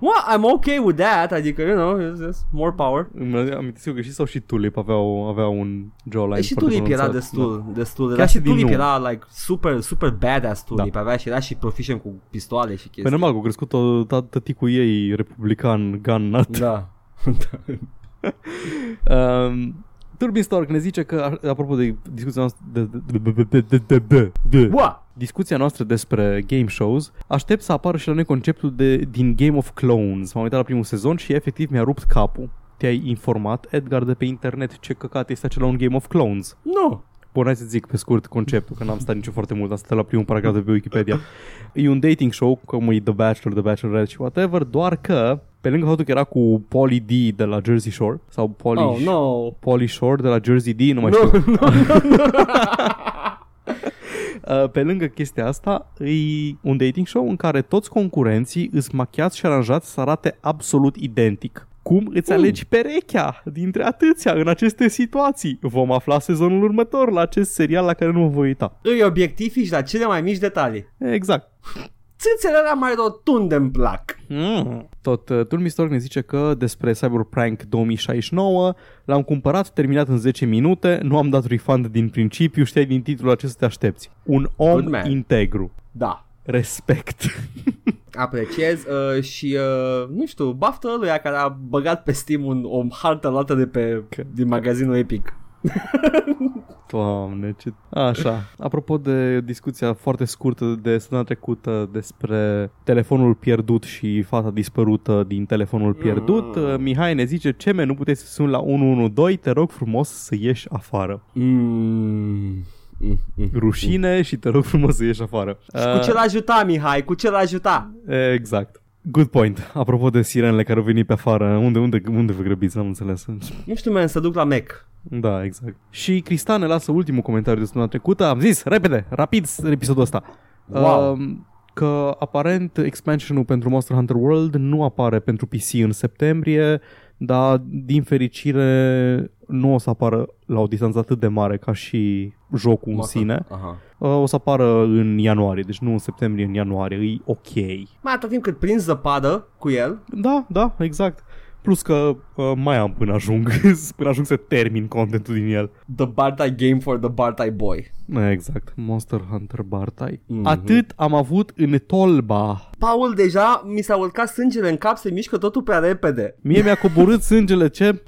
Well, I'm okay with that, adică, you know, it's just more power. Îmi amintesc eu că și sau și Tulip aveau, aveau un jawline E și foarte Tulip era pronunțat. destul, destul de... Chiar Dar și și din Tulip nou. era like super, super badass Tulip, Da. avea și era și proficient cu pistoale și chestii. Pe normal, că a crescut o- tat- tăticul ei republican, gun nut. Da. (laughs) Um, Turbistork ne zice că, apropo de discuția noastră de, de, de, de, de discuția noastră despre game shows, aștept să apară și la noi conceptul de, din Game of Clones. M-am uitat la primul sezon și efectiv mi-a rupt capul. Te-ai informat, Edgar, de pe internet ce căcat este acela un Game of Clones? Nu! No. Bun, hai să zic pe scurt conceptul, că n-am stat nici foarte mult, asta la primul paragraf de pe Wikipedia. E un dating show, cum e The Bachelor, The Bachelorette și whatever, doar că pe lângă faptul că era cu Polly D de la Jersey Shore, sau Polly, Oh, no. Polly Shore de la Jersey D, nu mai Nu, știu. nu, (laughs) Uh, pe lângă chestia asta, e un dating show în care toți concurenții îți machiați și aranjați să arate absolut identic. Cum îți Mm. alegi perechea dintre atâția în aceste situații? Vom afla sezonul următor la acest serial la care nu mă voi uita. Îi obiectivici la cele mai mici detalii. Exact. Țâțele alea mai rotunde îmi plac. Mm. Tot uh, Turmi Stork ne zice că despre Cyberprank 2069 l-am cumpărat, terminat în 10 minute, nu am dat refund din principiu, știai din titlul acesta te aștepți. Un om Good man. integru. Da. Respect. (laughs) Apreciez uh, și, uh, nu știu, baftă ăluia care a băgat pe Steam un, o hartă luată de pe, din magazinul Epic. (laughs) Doamne, ce... Așa, apropo de discuția foarte scurtă de săptămâna trecută despre telefonul pierdut și fata dispărută din telefonul pierdut, Mm. mm. Mihai ne zice, ce nu puteți să suni la 112, te rog frumos să ieși afară. Mm. Mm, mm. Rușine și te rog frumos să ieși afară. Și cu ce l-ajuta, Mihai? Cu ce l-ajuta? Uh, exact. Good point. Apropo de sirenele care au venit pe afară, unde, unde, unde vă grăbiți? N-am înțeles. Nu știu, man, să duc la Mac. Da, exact. Și Cristan ne lasă ultimul comentariu de săptămâna trecută. Am zis, repede, rapid, episodul ăsta. Wow. Um, că aparent expansionul pentru Monster Hunter World nu apare pentru PC în septembrie, dar din fericire nu o să apară la o distanță atât de mare ca și jocul în sine. Aha. Uh, O să apară în ianuarie, deci nu în septembrie, în ianuarie. E ok. Mai atât timp cât prinzi zăpadă cu el, Da, da, exact. Plus că uh, mai am până ajung, (laughs) până ajung să termin contentul din el. The Bartai Game for the Bartai Boy. Exact, Monster Hunter Bartai. Mhm. Mm-hmm. Atât am avut în tolba. Paul, deja mi s-a urcat sângele în cap, se mișcă totul prea repede. Mie mi-a coborât sângele ce?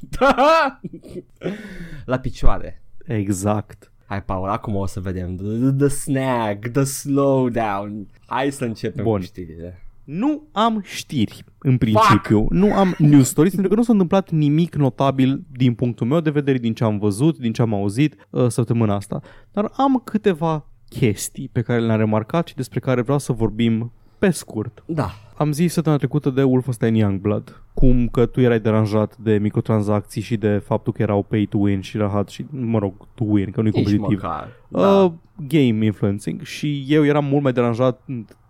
(laughs) La picioare. Exact. Hai, Paul, acum o să vedem. The, the snag, the slowdown. Hai să începem Bun. cu știrile. Nu am știri, în principiu. Fuck. Nu am news stories, pentru că nu s-a întâmplat nimic notabil din punctul meu de vedere, din ce am văzut, din ce am auzit uh, săptămâna asta. Dar am câteva chestii pe care le-am remarcat și despre care vreau să vorbim pe scurt. Da. Am zis săptămâna trecută de Wolfenstein Youngblood, cum că tu erai deranjat de microtransacții și de faptul că erau pay to win și rahat și, mă rog, to win, că nu e Nici competitiv. măcar. Da. Da. Uh, game influencing și eu eram mult mai deranjat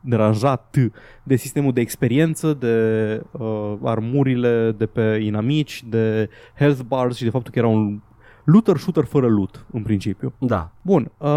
deranjat de sistemul de experiență, de uh, armurile de pe inamici, de health bars și de faptul că era un looter shooter fără loot în principiu. da. Bun, uh,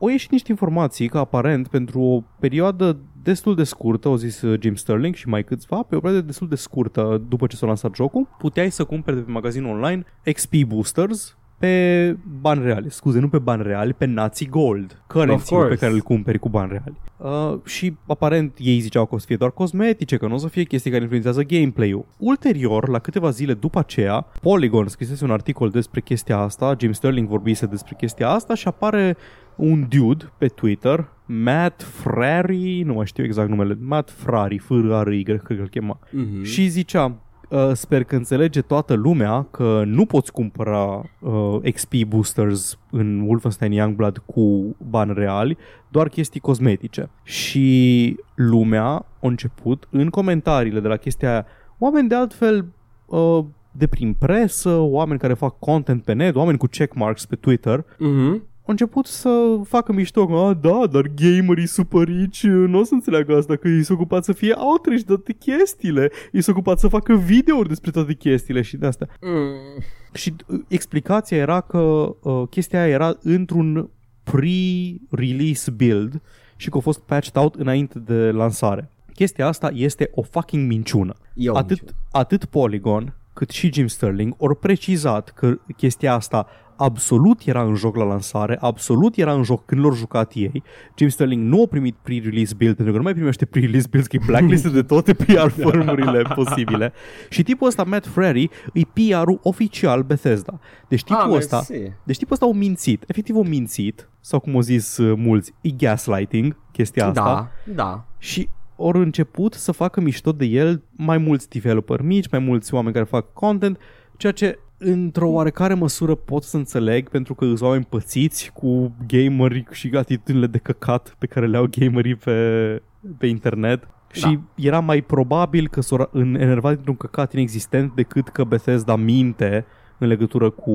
au ieșit niște informații că aparent pentru o perioadă destul de scurtă, au zis uh, Jim Sterling și mai câțiva, pe o perioadă destul de scurtă după ce s-a lansat jocul, puteai să cumperi de pe magazinul online XP boosters pe bani reali, scuze, nu pe bani reali, pe Nazi Gold, currency course. pe care îl cumperi cu bani reali. Uh, și aparent ei ziceau că o să fie doar cosmetice, că nu o să fie chestii care influențează gameplay-ul. Ulterior, la câteva zile după aceea, Polygon scrisese un articol despre chestia asta, Jim Sterling vorbise despre chestia asta și apare un dude pe Twitter, Matt Frary, nu mai știu exact numele, Matt Frary, f r a r y cred că îl chema, Mm-hmm. și zicea uh, sper că înțelege toată lumea că nu poți cumpăra uh, XP boosters în Wolfenstein Youngblood cu bani reali, doar chestii cosmetice. Și lumea a început în comentariile de la chestia aia, oameni de altfel uh, de prin presă, oameni care fac content pe net, oameni cu checkmarks pe Twitter, Mhm. Au început să facă mișto că, "A, da, dar gamerii super rici nu o să înțeleagă asta, că ei s-au ocupat să fie outrage de toate chestiile, ei s-au ocupat să facă videouri despre toate chestiile și de astea. Mm. Și uh, explicația era că uh, chestia aia era într-un pre-release build și că a fost patched out înainte de lansare. Chestia asta este o fucking minciună. E o Atât, minciună. atât Polygon cât și Jim Sterling au precizat că chestia asta absolut era în joc la lansare, absolut era în joc când l-au jucat ei. Jim Sterling nu a primit pre-release build pentru că nu mai primește pre-release build, că e blacklisted de toate PR (laughs) firmurile posibile. Și tipul ăsta, Matt Frary, e PR-ul oficial Bethesda. Deci tipul Ah, ăsta, mersi. deci tipul ăsta au mințit, efectiv au mințit, sau cum au zis uh, mulți, e gaslighting, chestia asta Da, da. și ori început să facă mișto de el mai mulți developeri mici, mai mulți oameni care fac content, ceea ce într-o oarecare măsură pot să înțeleg pentru că sunt oameni pățiți cu gameri și atitudinile de căcat pe care le au gamerii pe, pe internet. Și era mai probabil că s-au enervat dintr-un căcat inexistent decât că Bethesda minte în legătură cu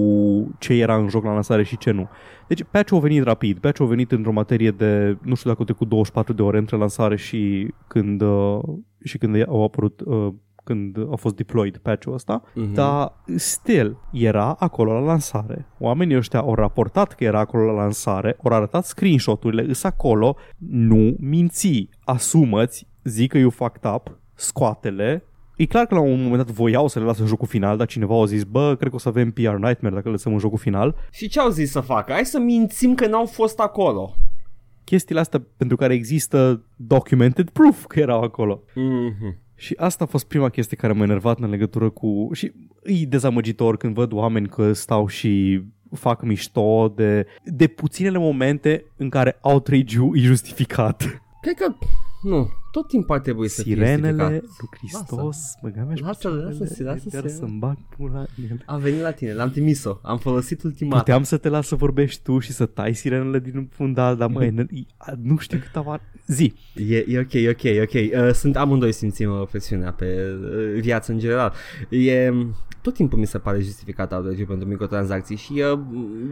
ce era în joc la lansare și ce nu. Deci patch-ul a venit rapid, patch-ul a venit într-o materie de, nu știu dacă au trecut 24 de ore între lansare și când, uh, și când au apărut, uh, când a fost deployed patch-ul ăsta, Mhm. dar still era acolo la lansare. Oamenii ăștia au raportat că era acolo la lansare, au arătat screenshot-urile, îs acolo, nu minți, asumăți, zic că you fucked up, scoatele, E clar că la un moment dat voiau să le lasă în jocul final, dar cineva a zis, bă, cred că o să avem PR Nightmare dacă le lăsăm în jocul final. Și ce au zis să facă? Hai să mințim că n-au fost acolo. Chestiile astea pentru care există documented proof că erau acolo. Mhm. Și asta a fost prima chestie care m-a enervat în legătură cu... Și e dezamăgitor când văd oameni că stau și fac mișto de, de puținele momente în care outrage-ul e justificat. Cred că, nu, tot timpul ar trebui să fie Sirenele justificat. lui Hristos, băga mea Lasă, lasă, lasă chiar să- să-mi bag pula în ele. A venit la tine, l-am trimis-o, am folosit ultima dată. Puteam să te las să vorbești tu și să tai sirenele din fundal, dar măi, n- nu știu cât avar... Zi! E, e ok, e ok, e ok. Uh, sunt amândoi simțim uh, presiunea pe uh, viață în general. E, tot timpul mi se pare justificat outrage pentru microtransacții și uh,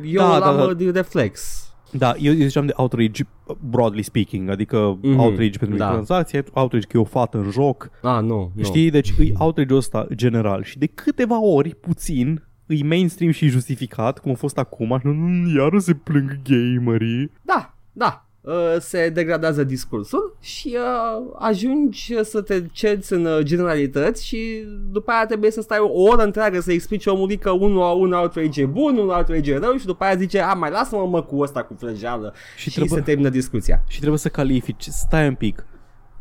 eu Da, l-am da, da. uh, de reflex. Da, eu, eu ziceam de outrage broadly speaking, adică Mhm, outrage pentru da. microtransacții, outrage că e o fată în joc, Ah, nu, nu. știi? Deci e outrage-ul ăsta general și de câteva ori, puțin, îi mainstream și justificat, cum a fost acum, și nu, iară se plâng gamerii. Da, da. Uh, se degradează discursul și uh, ajungi să te cerți în uh, generalități și după aia trebuie să stai o oră întreagă să explici omului că unul, un outrage e bun, un outrage e rău și după aia zice, a, mai lasă-mă mă cu ăsta cu frăjeală Și și, trebuie- se termină discuția. Și trebuie să califici, stai un pic.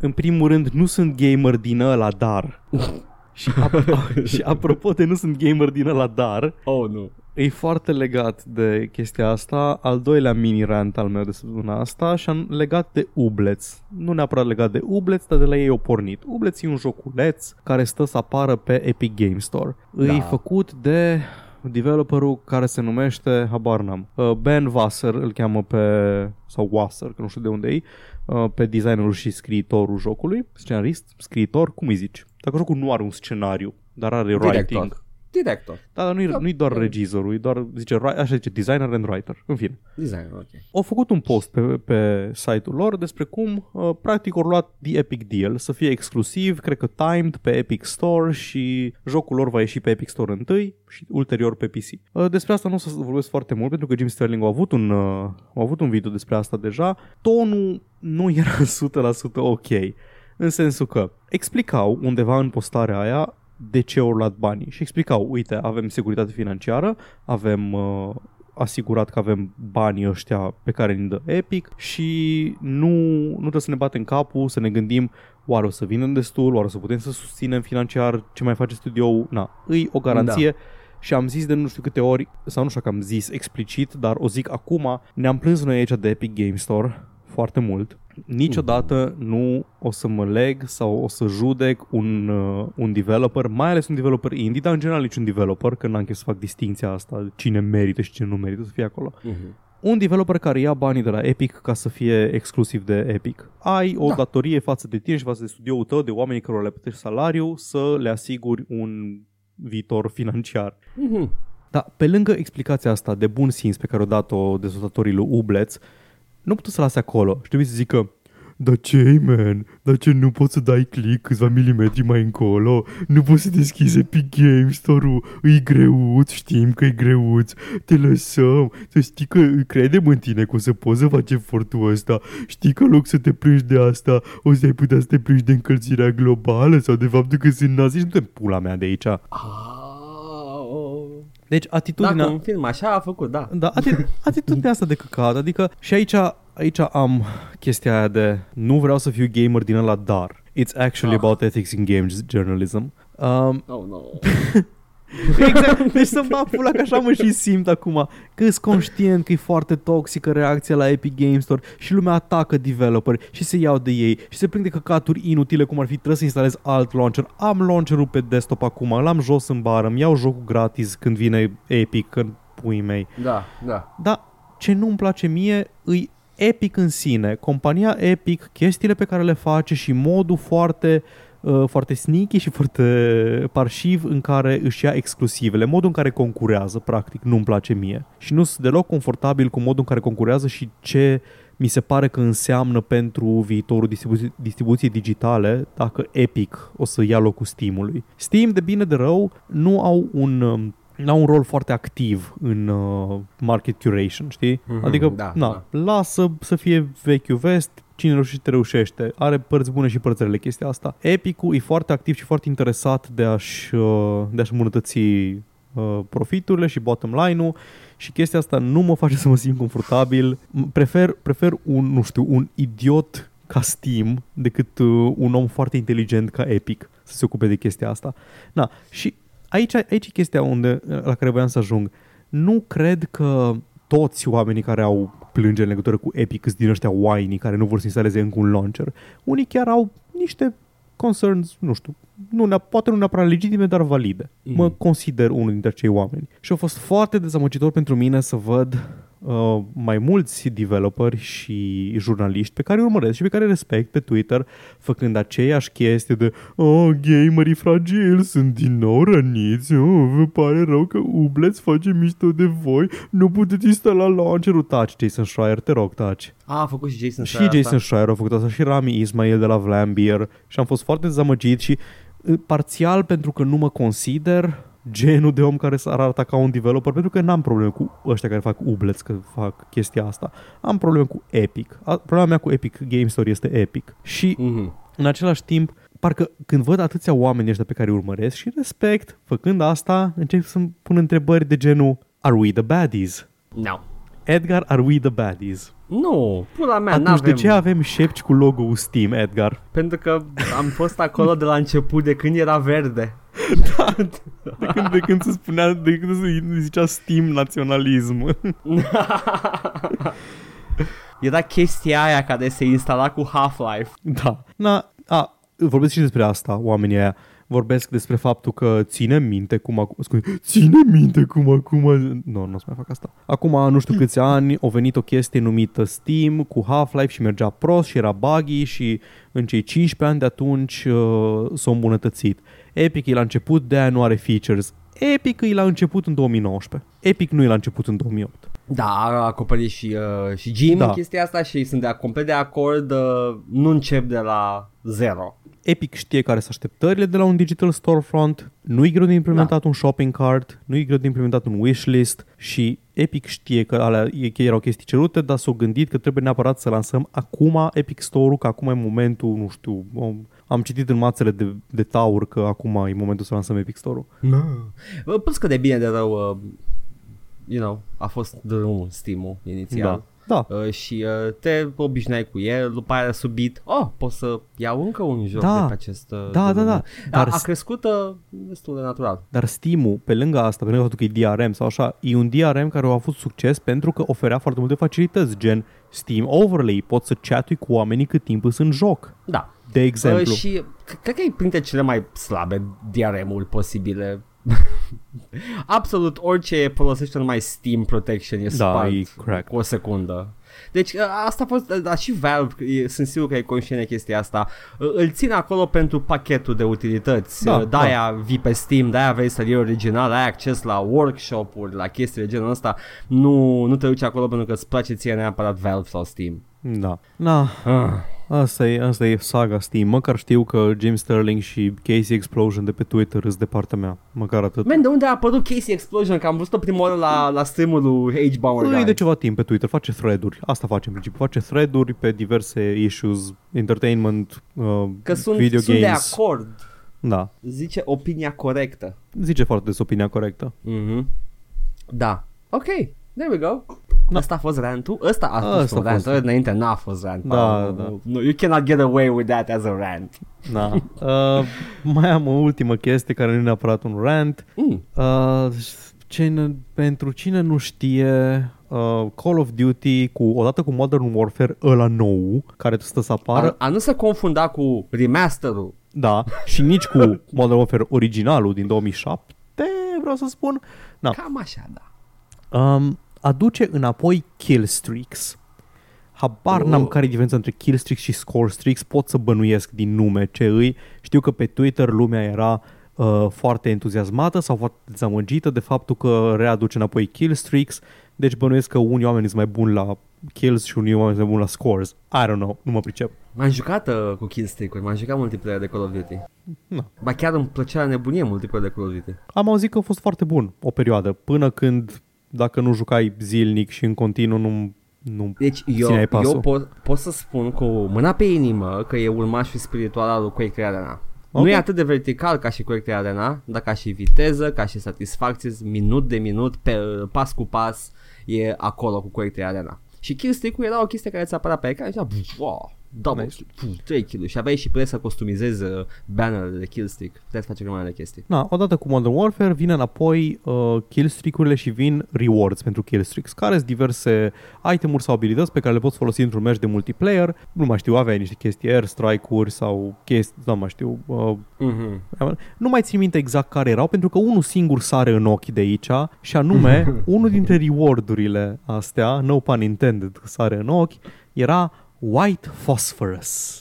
În primul rând, nu sunt gamer din ăla, dar... (laughs) și, ap- (laughs) și apropo de nu sunt gamer din ăla, dar... Oh, nu. E foarte legat de chestia asta, al doilea mini-rant al meu de săptămâna asta și am legat de Ublets. Nu neapărat legat de Ublets, dar de la ei au pornit. Ublets e un joculeț care stă să apară pe Epic Game Store. Da. E făcut de developerul care se numește, habar n-am, uh, Ben Wasser îl cheamă pe, sau Wasser, că nu știu de unde e, uh, pe designerul și scriitorul jocului, scenarist, scriitor, cum îi zici? Dacă jocul nu are un scenariu, dar are Director. writing. Director. Da, dar nu-i, Da, nu-i doar da. regizorul, e doar, zice, ri- așa zice, designer and writer, în fine. Design, ok. Au făcut un post pe, pe site-ul lor despre cum, uh, practic, au luat The Epic Deal să fie exclusiv, cred că timed, pe Epic Store și jocul lor va ieși pe Epic Store întâi și ulterior pe PC. Uh, despre asta nu o să vorbesc foarte mult, pentru că Jim Sterling a avut un, uh, a avut un video despre asta deja. Tonul nu era (laughs) 100% ok, în sensul că explicau undeva în postarea aia de ce au luat banii și explicau, uite, avem securitate financiară, avem uh, asigurat că avem banii ăștia pe care ne dă Epic și nu, nu trebuie să ne batem capul, să ne gândim oare o să vină destul, oare o să putem să susținem financiar ce mai face studioul. Na, îi o garanție da. și am zis de nu știu câte ori, sau nu știu că am zis explicit, dar o zic acum, ne-am plâns noi aici de Epic Game Store foarte mult. Niciodată nu o să mă leg sau o să judec un, uh, un developer, mai ales un developer indie, dar în general niciun developer, că n-am chef să fac distinția asta, cine merită și cine nu merită să fie acolo. Mhm. Un developer care ia banii de la Epic ca să fie exclusiv de Epic. Ai o Da. datorie față de tine și față de studioul tău, de oamenii care le plătești salariu, să le asiguri un viitor financiar. Mhm. Dar pe lângă explicația asta de bun simț pe care o dat-o dezvoltatorii lui Ubleț, nu puteți să lase acolo. Și trebuie să zică, dar ce man? Dar ce nu poți să dai click câțiva milimetri mai încolo? Nu poți să deschizi Epic Games Store-ul? E greuț, știm că e greuț. Te lăsăm. Să știi că credem în tine că o să poți să faci efortul ăsta. Știi că în loc să te plângi de asta, o să ai putea să te plângi de încălzirea globală sau de faptul că sunt nazi. Și nu te pula mea de aici. Au. Deci atitudinea... Dacă un film așa a făcut, da. Da, ati- (laughs) atitudinea asta de căcat, adică și aici, aici am chestia aia de nu vreau să fiu gamer din ăla, dar it's actually Ah. about ethics in games journalism. Um, Oh, no. (laughs) exact, deci să-mi bag pula că așa mă și simt acum, că sunt conștient că e foarte toxică reacția la Epic Games Store și lumea atacă developer și se iau de ei și se plâng de căcaturi inutile cum ar fi trebuie să instalez alt launcher. Am launcherul pe desktop acum, l-am jos în bară, îmi iau jocul gratis când vine Epic, în puii mei. Da, da. Dar ce nu-mi place mie îi Epic în sine, compania Epic, chestiile pe care le face și modul foarte uh, foarte sneaky și foarte parșiv în care își ia exclusivele, modul în care concurează, practic, nu-mi place mie. Și nu sunt deloc confortabil cu modul în care concurează și ce mi se pare că înseamnă pentru viitorul distribuției, distribuției digitale dacă Epic o să ia locul Steam-ului. Steam, de bine de rău, nu au un um, n-au un rol foarte activ în uh, market curation, știi? Mhm, Adică, da, na, lasă să fie vechiul vest, cine reușește, reușește. Are părți bune și părți rele chestia asta. Epicul e foarte activ și foarte interesat de a-și, uh, de a-și îmbunătăți uh, profiturile și bottom line-ul și chestia asta nu mă face să mă simt confortabil. M- Prefer, prefer un, nu știu, un idiot ca Steam decât uh, un om foarte inteligent ca Epic să se ocupe de chestia asta. Na, și aici, aici e chestia unde, la care voiam să ajung. Nu cred că toți oamenii care au plângeri în legătură cu Epic sunt din ăștia whiny care nu vor să instaleze încă un launcher. Unii chiar au niște concerns, nu știu, nu, ne- poate nu neapărat legitime, dar valide. Mhm. Mă consider unul dintre acei oameni. Și a fost foarte dezamăgitor pentru mine să văd uh, mai mulți developeri și jurnaliști pe care îi urmăresc și pe care îi respect pe Twitter făcând aceeași chestie de Oh, gamerii fragili sunt din nou răniți oh, Vă pare rău că Ubleț face mișto de voi Nu puteți instala launcherul. Taci, Jason Schreier, te rog, taci. A, a făcut și Jason și Schreier Jason asta. Schreier a făcut asta și Rami Ismail de la Vlambeer. Și am fost foarte dezamăgit și uh, parțial pentru că nu mă consider genul de om care s-ar arăta ca un developer pentru că n-am probleme cu ăștia care fac ubleți că fac chestia asta. Am probleme cu Epic. A- Problema mea cu Epic Game Store este Epic. Și Mhm. în același timp, parcă când văd atâția oameni ăștia pe care îi urmăresc și respect, făcând asta, încep să-mi pun întrebări de genul Are we the baddies? No. Edgar, are we the baddies? Nu, pula mea, Atunci n-avem. de ce avem șepci cu logo-ul Steam, Edgar? Pentru că am fost acolo de la început, de când era verde. (laughs) De când, de când se spunea, de când se zicea Steam naționalism. (laughs) Era chestia aia care se instala cu Half-Life. da. Na, a, vorbesc și despre asta, oamenii aia. Vorbesc despre faptul că ține minte cum acum... Scuze, ține minte cum acum... Nu, nu o să mai fac asta. Acum, nu știu câți ani, a venit o chestie numită Steam cu Half-Life și mergea prost și era buggy și în cei 15 ani de atunci uh, s-a îmbunătățit. Epic e la început, de aia nu are features. Epic e la început în 2019. Epic nu e la început în 2008. Da, a acoperit și, uh, și Jim Da. da. chestia asta și sunt de complet de acord, uh, nu încep de la zero. Epic știe care sunt așteptările de la un digital storefront, nu-i greu de implementat da. un shopping cart, nu-i greu de implementat un wishlist și Epic știe că alea e- că erau chestii cerute, dar s-au gândit că trebuie neapărat să lansăm acum Epic Store-ul, că acum e momentul, nu știu, am- am citit în mațele de, de taur că acum e momentul să lansăm Epic Store-ul. Uh, Plus că de bine de rău, uh, you know, a fost drumul Steam-ul inițial. Da. Da. uh, și uh, te obișnuai cu el, după aia subit, oh, pot să iau încă un joc Da. de pe acest uh, Da, da, domeniu. da. Dar Dar a crescut uh, destul de natural. Dar Steam-ul, pe lângă asta, pe lângă faptul că e DRM sau așa, e un DRM care a avut succes pentru că oferea foarte multe facilități, gen Steam Overlay, poți să chatui cu oamenii cât timp sunt în joc. Da. De exemplu. Uh, și c- cred că e printre cele mai slabe DRM-uri posibile. (laughs) Absolut orice folosește numai Steam Protection e Da, spart e crack. cu o secundă. Deci uh, asta a fost, uh, dar și Valve, e- sunt sigur că e conștient de chestia asta, uh, îl țin acolo pentru pachetul de utilități, Da, Uh, de-aia vii pe Steam, de-aia vei să iei original, ai acces la workshop-uri, la chestii de genul ăsta, nu, nu te duci acolo pentru că îți place ție neapărat Valve sau Steam. Da. Na, Ah. Asta e, asta e saga Steam. Măcar știu că Jim Sterling și Casey Explosion de pe Twitter îs de partea mea. Măcar atât. Man, de unde a apărut Casey Explosion? Că am văzut-o prima oară la, la stream-ul lui H-Bauer E Guy. de ceva timp pe Twitter, face thread-uri. Asta face în principiu. Face thread-uri pe diverse issues, entertainment, uh, Că sunt, video sunt de games. acord. Da. Zice opinia corectă. Zice foarte des opinia corectă. Mhm. Da. Ok, there we go. Da. Asta a fost rantul? Ăsta a fost Ăsta un a rant. fost. Înainte n-a fost rant. Da, Paul. da. No, you cannot get away with that as a rant. Da. (laughs) Uh, mai am o ultimă chestie care nu e neapărat un rant. Mm. Uh, cine, pentru cine nu știe, uh, Call of Duty, cu, odată cu Modern Warfare ăla nou, care stă să apară, A, a nu se confunda cu remasterul. da, și nici cu (laughs) Modern Warfare originalul din 2007, vreau să spun, Da. Cam așa, da. um, aduce înapoi kill streaks. Habar Oh. n-am care e diferența între kill streaks și score streaks, pot să bănuiesc din nume ce îi. Știu că pe Twitter lumea era uh, foarte entuziasmată sau foarte dezamăgită de faptul că readuce înapoi kill streaks, deci bănuiesc că unii oameni sunt mai buni la kills și unii oameni sunt mai buni la scores. I don't know, nu mă pricep. M-am jucat uh, cu killstreak-uri, m-am jucat multiplayer de Call of Duty. Na. Ba chiar îmi plăcea la nebunie multiplayer de Call of Duty. Am auzit că a fost foarte bun o perioadă, până când dacă nu jucai zilnic și în continuu nu, nu Deci eu, Țineai pasul. eu pot, pot să spun cu mâna pe inimă că e urmașul spiritual al lui Quake 3 Arena. Ok. Nu e atât de vertical ca și Quake 3 Arena, dar ca și viteză, ca și satisfacție, minut de minut, pe, pas cu pas, e acolo cu Quake 3 Arena. Și killstreak-ul era o chestie care ți apărea pe ecran și zicea, wow, double Nice. kill, 3 kill și aveai și puteai să customizezi uh, bannerele de killstreak, puteai să faci o grămadă de chestii. Na, odată cu Modern Warfare vine înapoi uh, killstreak-urile și vin rewards pentru killstreaks, care sunt diverse itemuri sau abilități pe care le poți folosi într-un match de multiplayer. Nu mai știu, aveai niște chestii airstrike-uri sau chestii, nu mai știu. Uh, Mm-hmm. nu mai țin minte exact care erau, pentru că unul singur sare în ochi de aici și anume, (laughs) unul dintre rewardurile astea, no pun intended, sare în ochi, era White Phosphorus.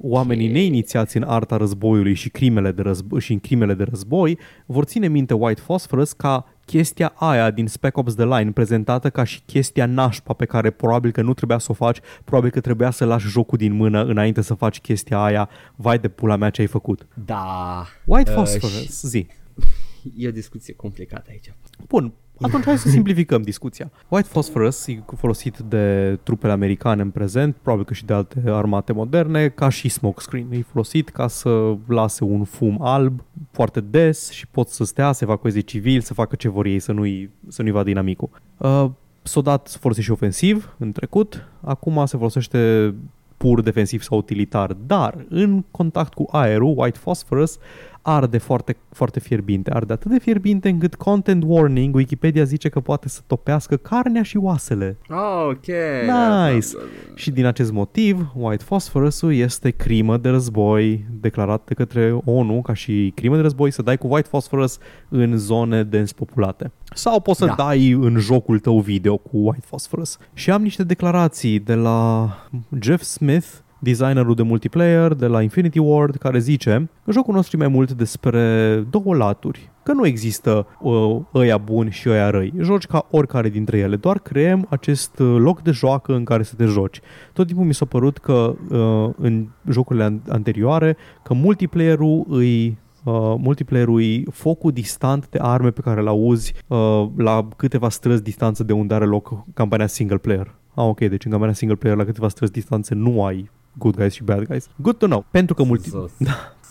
Oamenii neinițiați în arta războiului și, crimele de război, și în crimele de război vor ține minte White Phosphorus ca chestia aia din Spec Ops The Line prezentată ca și chestia nașpa pe care probabil că nu trebuia să o faci, probabil că trebuia să lași jocul din mână înainte să faci chestia aia, vai de pula mea ce ai făcut. Da, White Uh, Phosphorus, și- zi. (laughs) e o discuție complicată aici. Bun, atunci hai să simplificăm discuția. White Phosphorus e folosit de trupele americane în prezent, probabil că și de alte armate moderne, ca și smokescreen. E folosit ca să lase un fum alb foarte des și pot să stea, să evacueze civili, să facă ce vor ei, să nu-i, să nu-i vadă inamicul. Uh, s-a dat folosit și ofensiv în trecut, acum se folosește pur defensiv sau utilitar, dar în contact cu aerul, White Phosphorus arde foarte, foarte fierbinte. Arde atât de fierbinte încât content warning, Wikipedia zice că poate să topească carnea și oasele. Ok. Nice. Și din acest motiv, White Phosphorus-ul este crimă de război declarat de către ONU ca și crimă de război să dai cu White Phosphorus în zone dens populate. Sau poți să Da. dai în jocul tău video cu White Phosphorus. Și am niște declarații de la Jeff Smith, designerul de multiplayer de la Infinity Ward, care zice că jocul nostru e mai mult despre două laturi, că nu există uh, ăia buni și ăia răi. Joci ca oricare dintre ele, doar creăm acest uh, loc de joacă în care să te joci. Tot timpul mi s-a părut că uh, în jocurile an- anterioare, că multiplayer-ul îi Uh, multiplayer-ul e focul distant de arme pe care le auzi uh, la câteva străzi distanță de unde are loc campania single player. Ah, ok, deci în campania single player la câteva străzi distanțe nu ai good guys și bad guys. Good to know. Pentru că, multi- So,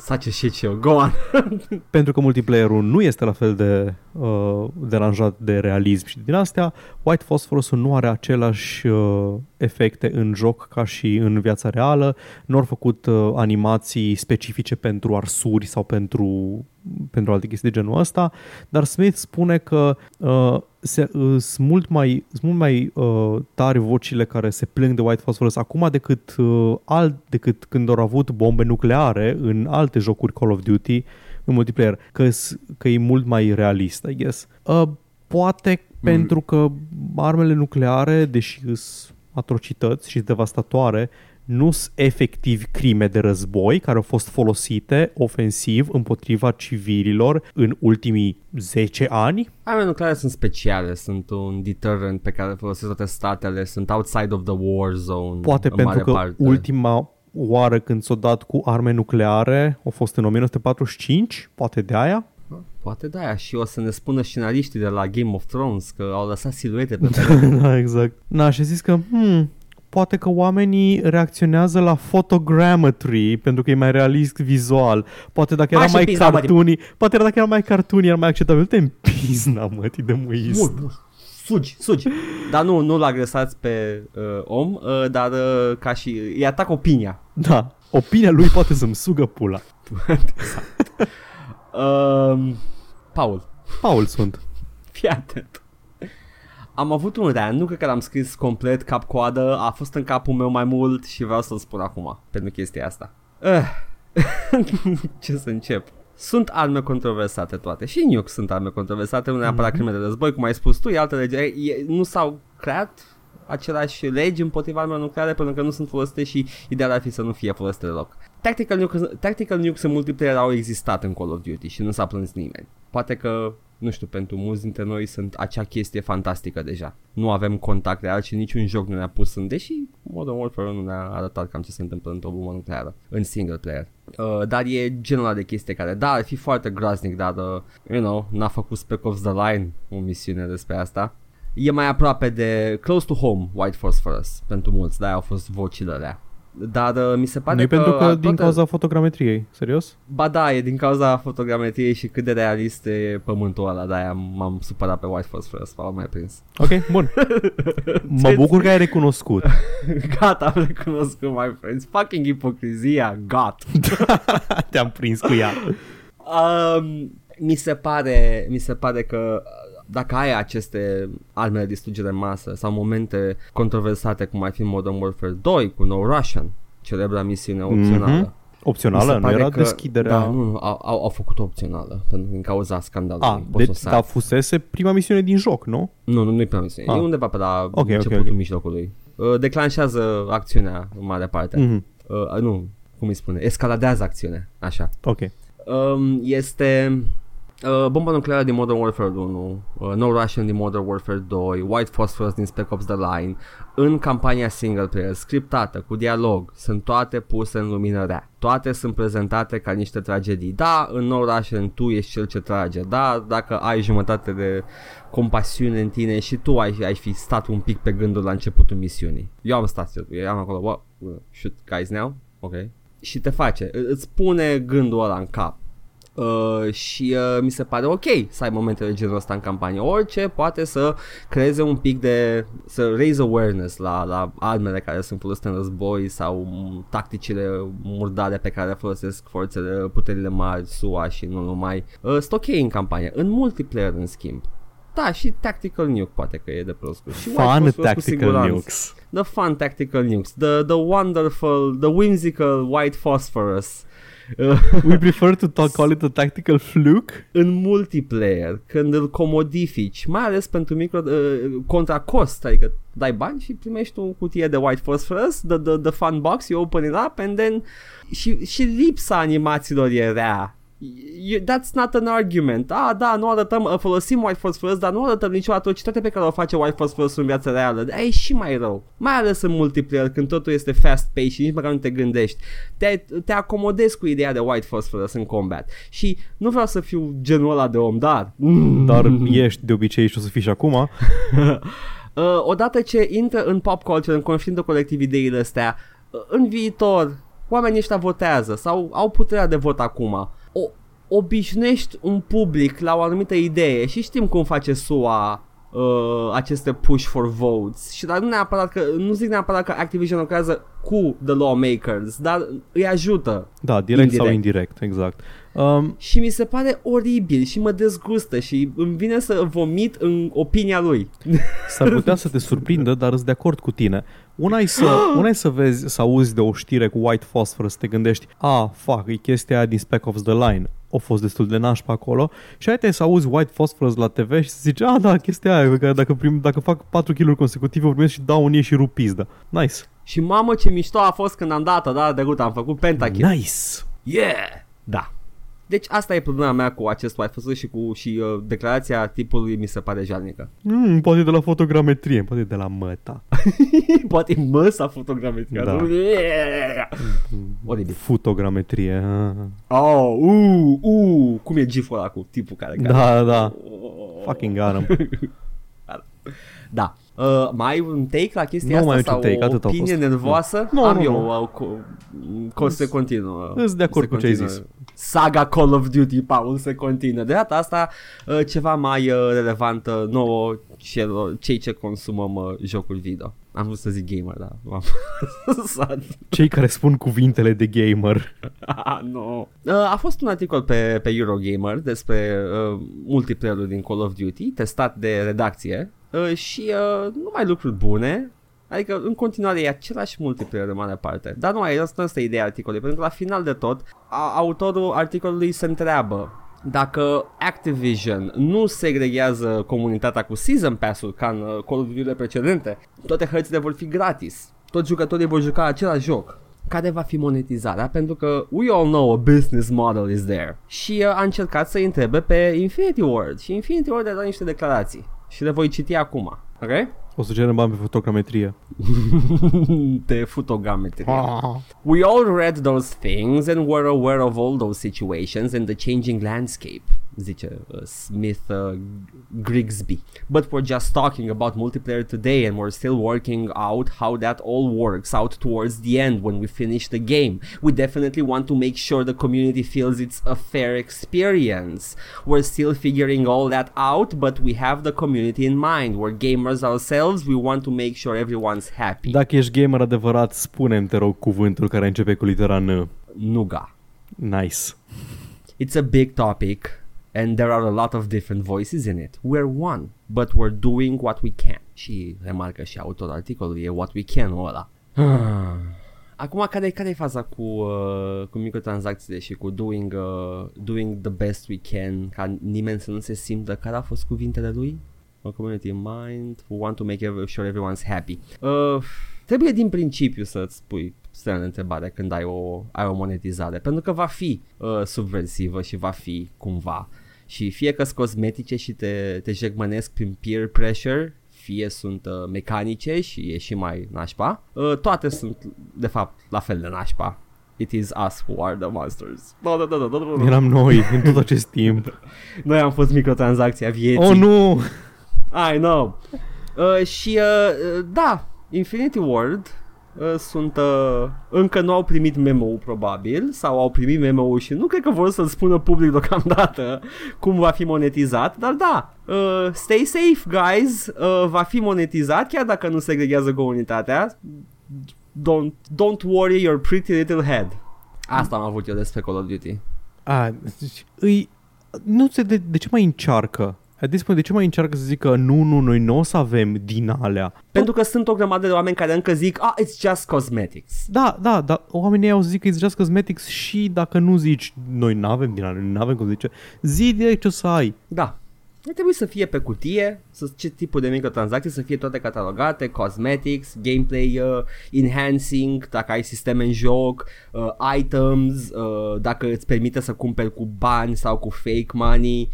Such a shit show. Go on. (laughs) pentru că multiplayerul nu este la fel de uh, deranjat de realism și din astea, White phosphorus nu are același uh, efecte în joc ca și în viața reală. Nu au făcut uh, animații specifice pentru arsuri sau pentru, pentru alte chestii de genul ăsta, dar Smith spune că uh, se, uh, sunt mult mai, sunt mult mai uh, tari vocile care se plâng de White Phosphorus acum decât, uh, alt, decât când au avut bombe nucleare în alte jocuri Call of Duty în multiplayer, că, că e mult mai realist, I guess. Uh, poate mm. pentru că armele nucleare, deși sunt atrocități și devastatoare, nu sunt efectiv crime de război care au fost folosite ofensiv împotriva civililor în ultimii 10 ani. Armele nucleare sunt speciale, sunt un deterrent pe care folosesc toate statele, sunt outside of the war zone. Poate pentru că parte. ultima oară când s-o dat cu arme nucleare a fost în 1945, poate de aia. Poate de aia și o să ne spună scenariștii de la Game of Thrones că au lăsat siluete pe (laughs) care... da, exact. Na, și zis că, hmm, poate că oamenii reacționează la photogrammetry pentru că e mai realist vizual. Poate dacă era mai cartuni, poate dacă era mai cartuni, era mai acceptabil. Te în pizna, mă, de muist. Mult, mult. Sugi, sugi. Dar nu, nu-l agresați pe uh, om, uh, dar uh, ca și îi atac opinia. Da, opinia lui poate să-mi sugă pula. uh, (laughs) Paul. Paul sunt. Fii atent. Am avut un rean, nu cred că l-am scris complet cap-coadă, a fost în capul meu mai mult și vreau să-l spun acum, pentru chestia asta. Uh. (laughs) Ce să încep? Sunt arme controversate toate și nuke sunt arme controversate, nu neapărat mm-hmm. crime de război, cum ai spus tu, e altă lege. E, nu s-au creat același legi împotriva armelor nucleare pentru că nu sunt folosite și ideal ar fi să nu fie folosite deloc. Tactical nukes, tactical nukes în multiplayer au existat în Call of Duty și nu s-a plâns nimeni. Poate că nu știu, pentru mulți dintre noi sunt acea chestie fantastică deja. Nu avem contact real și niciun joc nu ne-a pus în, deși Modern Warfare nu ne-a arătat cam ce se întâmplă într-o bombă nucleară, în single player. Uh, dar e genul de chestie care, da, ar fi foarte groaznic, dar, uh, you know, n-a făcut Spec Ops The Line o misiune despre asta. E mai aproape de close to home White Force for us pentru mulți, da, au fost vocile alea. Dar uh, mi se pare nu că... pentru că toate... din cauza fotogrametriei, serios? Ba da, e din cauza fotogrametriei și cât de realist e pământul ăla, de-aia m-am supărat pe White Phosphorus, m-am mai prins. Ok, bun. (laughs) mă bucur că ai recunoscut. (laughs) Gata, am recunoscut, my friends. Fucking ipocrizia, got. (laughs) Te-am prins cu ea. Um, mi se pare, mi se pare că dacă ai aceste arme de distrugere în masă sau momente controversate cum ar fi Modern Warfare 2 cu No Russian, celebra misiune opțională. Mm-hmm. Opțională? Nu era că, deschiderea? Da, nu, nu au, au, au făcut opțională pentru, din cauza scandalului. A, deci, dar fusese prima misiune din joc, nu? Nu, nu, nu e prima misiune. A. E undeva pe la okay, începutul okay, okay. mijlocului. Uh, declanșează acțiunea în mare parte. Mm-hmm. Uh, nu, cum îi spune? Escaladează acțiunea, așa. Ok. Um, este Uh, bomba nucleară din Modern Warfare 1, uh, No Russian din Modern Warfare 2, White Phosphorus din Spec Ops The Line, în campania single player, scriptată, cu dialog, sunt toate puse în lumină rea. Toate sunt prezentate ca niște tragedii. Da, în No Russian tu ești cel ce trage. Da, dacă ai jumătate de compasiune în tine și tu ai, ai fi stat un pic pe gândul la începutul misiunii. Eu am stat, eu am acolo, what, shoot guys now? Ok. Și te face, îți pune gândul ăla în cap Uh, și uh, mi se pare ok să ai momentele genul ăsta în campanie. Orice poate să creeze un pic de, să raise awareness la, la armele care sunt folosite în război sau tacticile murdare pe care le folosesc forțele, puterile mari, SUA și nu numai. Uh, sunt ok în campanie. În multiplayer, în schimb, da, și Tactical Nuke poate că e de prost. Și fun Tactical Nukes. The fun Tactical Nukes. The, the wonderful, the whimsical White Phosphorus We prefer to talk, call it a tactical fluke. În multiplayer, când îl comodifici, mai ales pentru micro, uh, contra cost, adică dai bani și primești o cutie de White Phosphorus, the, the, the fun box, you open it up and then și, și lipsa animațiilor e rea You, that's not an argument. Ah, da, nu arătăm, uh, folosim White Phosphorus, dar nu arătăm nicio atrocitate pe care o face White Phosphorus în viața reală. Aia e și mai rău. Mai ales în multiplayer, când totul este fast-paced și nici măcar nu te gândești. Te, te acomodezi cu ideea de White Phosphorus în combat. Și nu vreau să fiu genul ăla de om, dar... Dar ești de obicei și o să fii și acum. (laughs) uh, odată ce intră în pop culture, în conștiință colectiv ideile astea, în viitor oamenii ăștia votează sau au puterea de vot acum. O, obișnuiești un public la o anumită idee și știm cum face SUA uh, aceste push for votes și dar nu neapărat că nu zic neapărat că Activision lucrează cu the lawmakers, dar îi ajută. Da, direct indirect. sau indirect, exact. Um, și mi se pare oribil și mă dezgustă și îmi vine să vomit în opinia lui. (laughs) S-ar putea să te surprindă, dar sunt de acord cu tine. Una e să, una e să vezi, să auzi de o știre cu white phosphorus, să te gândești, a, fac, e chestia aia din Spec of the Line, a fost destul de nașpa acolo și ai să auzi white phosphorus la TV și să zici, a, da, chestia aia, că dacă, prim, dacă fac 4 kg consecutive, primesc și dau un și rupizdă. Nice. Și mamă ce mișto a fost când am dat-o, da, de am făcut pentakill. Nice. Yeah! Da. Deci asta e problema mea cu acest Wi-Fi și cu și uh, declarația tipului mi se pare jalnică. Mm, poate de la fotogrametrie, poate de la măta. (laughs) poate măsa fotogrametrie. Da. Oribil. Fotogrametrie. Oh, uh, uh, cum e giful ăla cu tipul care... care... Da, da. Fucking got (laughs) da. Uh, mai ai un take la chestia nu asta mai sau take, o opinie nervoasă? Nu, Am nu, eu, nu. Uh, co- se continuă. Îs de acord cu ce ai zis. Saga Call of Duty, Paul, se continuă. De data asta, uh, ceva mai uh, relevant uh, nouă celor, cei ce consumăm uh, jocul video. Am vrut să zic gamer, dar m-am (laughs) Cei care spun cuvintele de gamer. (laughs) ah, no. uh, a fost un articol pe, pe Eurogamer despre uh, multiplayer-ul din Call of Duty, testat de redacție uh, și uh, numai lucruri bune. Adică în continuare e același multiplayer în mare parte. Dar nu, asta, asta e ideea articolului, pentru că la final de tot, a, autorul articolului se întreabă dacă Activision nu segregează comunitatea cu Season Pass-ul ca în uh, Call of Duty precedente, toate hărțile vor fi gratis. Toți jucătorii vor juca același joc care va fi monetizarea pentru că we all know a business model is there. Și uh, a încercat să întrebe pe Infinity Ward și Infinity Ward a dat niște declarații și le voi citi acum. Ok? O să cerem bani pe fotogrametrie. (laughs) fotogrametrie. We all read those things and were aware of all those situations and the changing landscape zice uh, Smith uh, Grigsby. But we're just talking about multiplayer today and we're still working out how that all works out towards the end when we finish the game. We definitely want to make sure the community feels it's a fair experience. We're still figuring all that out, but we have the community in mind. We're gamers ourselves, we want to make sure everyone's happy. Dacă ești gamer adevărat, spune-mi, te rog, cuvântul care începe cu litera N. Nuga. Nice. It's a big topic and there are a lot of different voices in it. We're one, but we're doing what we can. Și remarcă și autorul articolului, e what we can ăla. (sighs) Acum, care, care e faza cu, uh, cu microtransacțiile și cu doing, uh, doing the best we can, ca nimeni să nu se simtă care a fost cuvintele lui? A community in mind, we want to make every, sure everyone's happy. Uh, trebuie din principiu să-ți spui semn de întrebare când ai o, ai o monetizare, pentru că va fi uh, subversivă și va fi cumva și fie că sunt cosmetice și te, te jegmănesc prin peer pressure, fie sunt uh, mecanice și e și mai nașpa, uh, toate sunt de fapt la fel de nașpa. It is us who are the monsters. Da, da, da, da, da, da. Eram noi în tot acest timp. (laughs) noi am fost microtransacția vieții. Oh, nu! I know. Uh, și uh, da, Infinity World Uh, sunt uh, încă nu au primit memo probabil sau au primit memo și nu cred că vor să-l spună public deocamdată (laughs) cum va fi monetizat, dar da, uh, stay safe guys, uh, va fi monetizat chiar dacă nu segregează comunitatea. Don't, don't worry your pretty little head. Asta am avut eu despre Call of Duty. A, deci, îi, nu se de, de ce mai încearcă At this point, de ce mai încearcă să zică nu, nu, noi nu o să avem din alea? Pentru că sunt o grămadă de oameni care încă zic, ah, it's just cosmetics. Da, da, da, oamenii au zic că it's just cosmetics și dacă nu zici, noi nu avem din alea, noi nu avem cum zice, zi direct ce o să ai. Da, ar trebui să fie pe cutie, să, ce tipul de microtransacții, să fie toate catalogate, cosmetics, gameplay uh, enhancing, dacă ai sisteme în joc, uh, items, uh, dacă îți permite să cumperi cu bani sau cu fake money,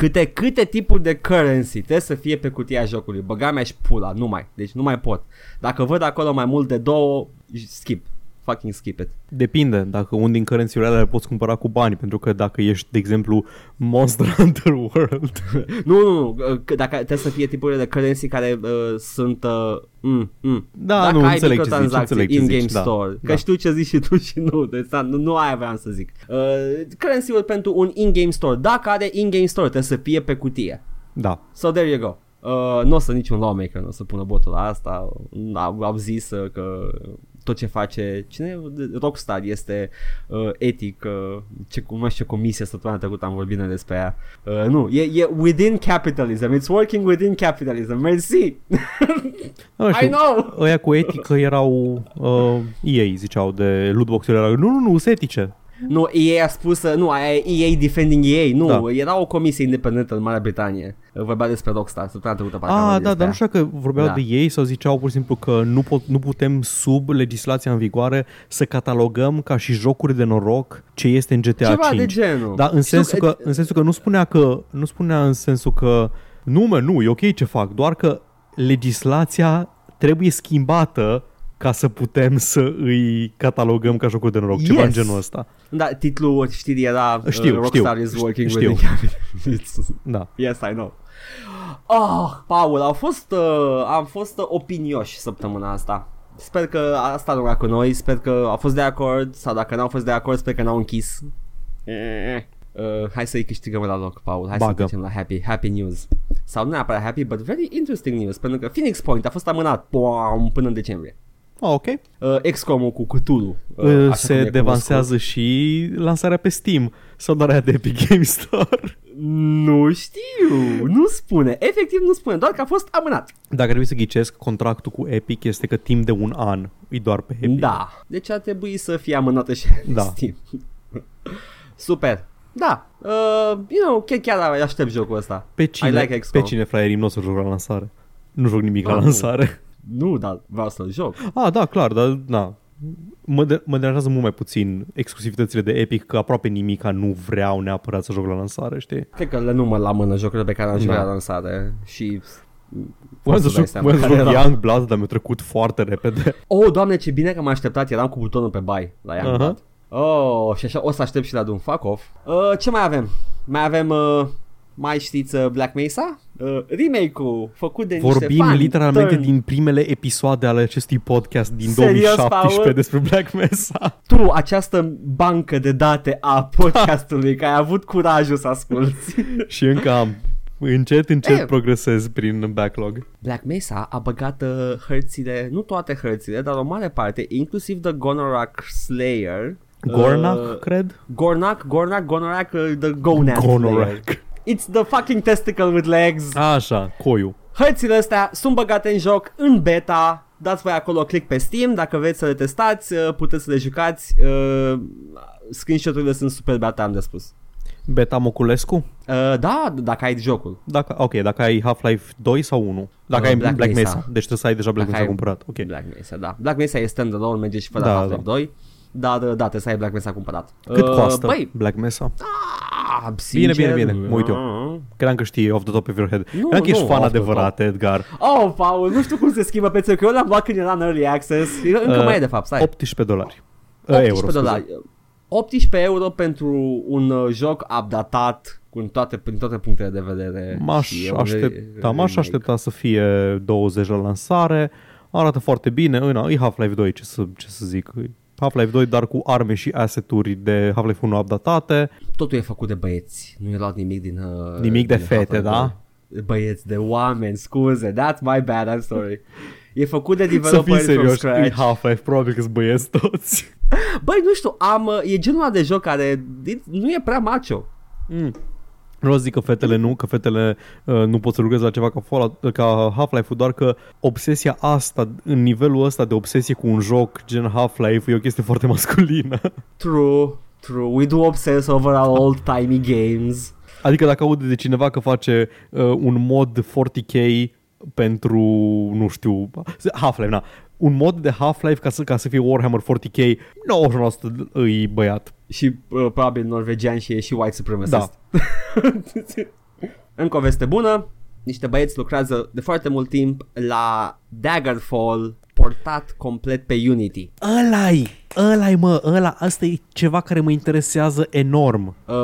Câte, câte tipuri de currency trebuie să fie pe cutia jocului. Băga mea și pula, nu mai. Deci nu mai pot. Dacă văd acolo mai mult de două, skip. Fucking skip it. Depinde, dacă un din currency le poți cumpăra cu bani, pentru că dacă ești, de exemplu, Monster (laughs) Hunter World. (laughs) nu, nu, nu, că dacă trebuie să fie tipurile de currency care uh, sunt... Uh, mm, mm. Da, dacă nu, ai înțeleg ce zici, microtransacții înțeleg ce in-game zici, da, store, că da. știu ce zici și tu și nu, deci, da, nu, nu aia vreau să zic. Uh, currency-ul pentru un in-game store, dacă are in-game store, trebuie să fie pe cutie. Da. So there you go. Uh, nu o să niciun lawmaker nu o să pună botul la asta. Au, au zis uh, că tot ce face cine Rockstar este uh, etic uh, ce, cum știu ce comisie săptămâna trecută am vorbit noi despre ea uh, nu, e, e within capitalism it's working within capitalism mersi (laughs) Nu I știu, know ăia cu etică erau uh, EA, ziceau, de lootbox-uri. Erau, nu, nu, nu, sunt etice. Nu, EA a spus uh, nu, aia e EA defending EA nu, Da. era o comisie independentă în Marea Britanie Uh, vorbea despre Rockstar săptămâna trecută parcă am Ah, vorbit da, despre dar nu ea. știu dacă vorbeau Da. de ei sau ziceau pur și simplu că nu, pot, nu putem sub legislația în vigoare să catalogăm ca și jocuri de noroc ce este în GTA ceva 5. de genul Da, în Știu sensul, că, în sensul că nu spunea că nu spunea în sensul că nu, mă, nu, e ok ce fac, doar că legislația trebuie schimbată ca să putem să îi catalogăm ca jocuri de noroc, ceva Yes. în genul ăsta. Da, titlul știrii era uh, Știu, Rockstar știu, is working știu. with the capitalists. (laughs) Da. yes, I know. Oh, Paul, au fost, uh, am fost uh, opinioși săptămâna asta. Sper că asta a rugat cu noi, sper că au fost de acord sau dacă n-au fost de acord, sper că n-au închis. Eh, Uh, hai să-i câștigăm la loc, Paul. Hai Bagă. să trecem la happy, happy news. Sau nu neapărat happy, but very interesting news, pentru că Phoenix Point a fost amânat pom, până în decembrie. Ah, ok. Uh, XCOM-ul cu Cthulhu. Uh, Uh, așa cum se e cunoscut. devansează și lansarea pe Steam sau doar aia de Epic Game Store. Nu știu, nu spune, efectiv nu spune, doar că a fost amânat. Dacă trebuie să ghicesc, contractul cu Epic este că timp de un an e doar pe Epic. Da, deci ar trebui să fie amânată și Da. (laughs) Steam. Super. Da, uh, you know, chiar, chiar aștept jocul ăsta. Pe I cine, like XCOM. pe cine fraierii nu o să joc la lansare? Nu joc nimic la Ah, nu. lansare. Nu, dar vreau să-l joc. Ah, da, clar, dar na. Mă, de- mă deranjează mult mai puțin exclusivitățile de Epic, că aproape nimica nu vreau neapărat să joc la lansare, știi? Cred că le număr la mână jocurile pe care am jucat Da. la lansare și... Voiam poți să să dai joc, seama voiam să care joc era. Young Blood, dar mi-a trecut foarte repede. Oh, doamne, ce bine că m-am așteptat, eram cu butonul pe buy la Aha. Youngblood. Oh, și așa o să aștept și la Doom, fuck off. Uh, ce mai avem? Mai avem, uh, mai știți uh, Black Mesa? Uh, remake-ul făcut de niște Vorbim fani. literalmente turn. din primele episoade ale acestui podcast din Serios, 2017 Paul? despre Black Mesa. Tu, această bancă de date a podcastului, că ai avut curajul să asculti. (laughs) Și încă am. Încet, încet Eh. progresez prin backlog. Black Mesa a băgat uh, hărțile, nu toate hărțile, dar o mare parte, inclusiv The Gonorak Slayer. Gornak, Uh, cred? Gornak, Gornak, Gonorak, uh, the Gonad Slayer. Gonorak. It's the fucking testicle with legs. Așa, coiu. Hărțile astea sunt băgate în joc în beta. Dați voi acolo click pe Steam dacă vreți să le testați, uh, puteți să le jucați. Uh, screenshot-urile sunt super beta, am de spus. Beta Moculescu? Uh, da, dacă ai jocul. Dacă, ok, dacă ai Half-Life 2 sau 1? Dacă Uh, ai Black Black, Mesa. Mesa. Deci trebuie să ai deja Black Dacă Mesa ai- cumpărat. Ok. Black Mesa, da. Black Mesa e standalone, merge și fără Da, Half-Life da. 2. Dar da, trebuie să ai Black Mesa cumpărat. Cât Uh, costă Băi, Black Mesa? ah, Bine, sincer, bine, bine. Mă uit eu. uh, Credeam că știi off the top of your head. Nu, Credeam că ești nu, fan off the adevărat, Edgar. Oh, Paul, nu știu cum se schimbă prețul, că eu l-am luat când era în Early Access. Încă Uh, mai e de fapt, stai. 18 dolari. Uh, 18 euro, scuze. dolari. 18 euro pentru un uh, joc updatat cu toate, prin toate punctele de vedere. M-aș Și e un aștepta, re- m-aș remake. aștepta să fie 20 la lansare. Arată foarte bine. În, e Half-Life 2, ce să, ce să zic. E Half-Life 2, dar cu arme și asset-uri de Half-Life 1 updatate. Totul e făcut de băieți, nu e luat nimic din... Uh, Nimic de din fete, Half-Life da? 2. Băieți, de oameni, scuze, that's my bad, I'm sorry. E făcut de Să fii developeri from serios, e scratch. Half-Life, probabil că-s băieți toți. Băi, nu știu, am, uh, e genul ăla de joc care nu e prea macho. Mm. Nu o să zic că fetele nu, că fetele uh, nu pot să lucreze la ceva ca, Fallout, ca Half-Life-ul, doar că obsesia asta, în nivelul ăsta de obsesie cu un joc gen Half-Life e o chestie foarte masculină. True, true, we do obsess over our old-timey games. Adică dacă aude de cineva că face uh, un mod 40k pentru, nu știu, Half-Life, na, un mod de Half-Life ca să, ca să fie Warhammer 40k, 90% îi băiat. Și uh, probabil norvegian și e și white supremacist. Da. (laughs) Încă o veste bună, niște băieți lucrează de foarte mult timp la Daggerfall portat complet pe Unity. ăla ăla e mă, ăla, asta e ceva care mă interesează enorm. Uh,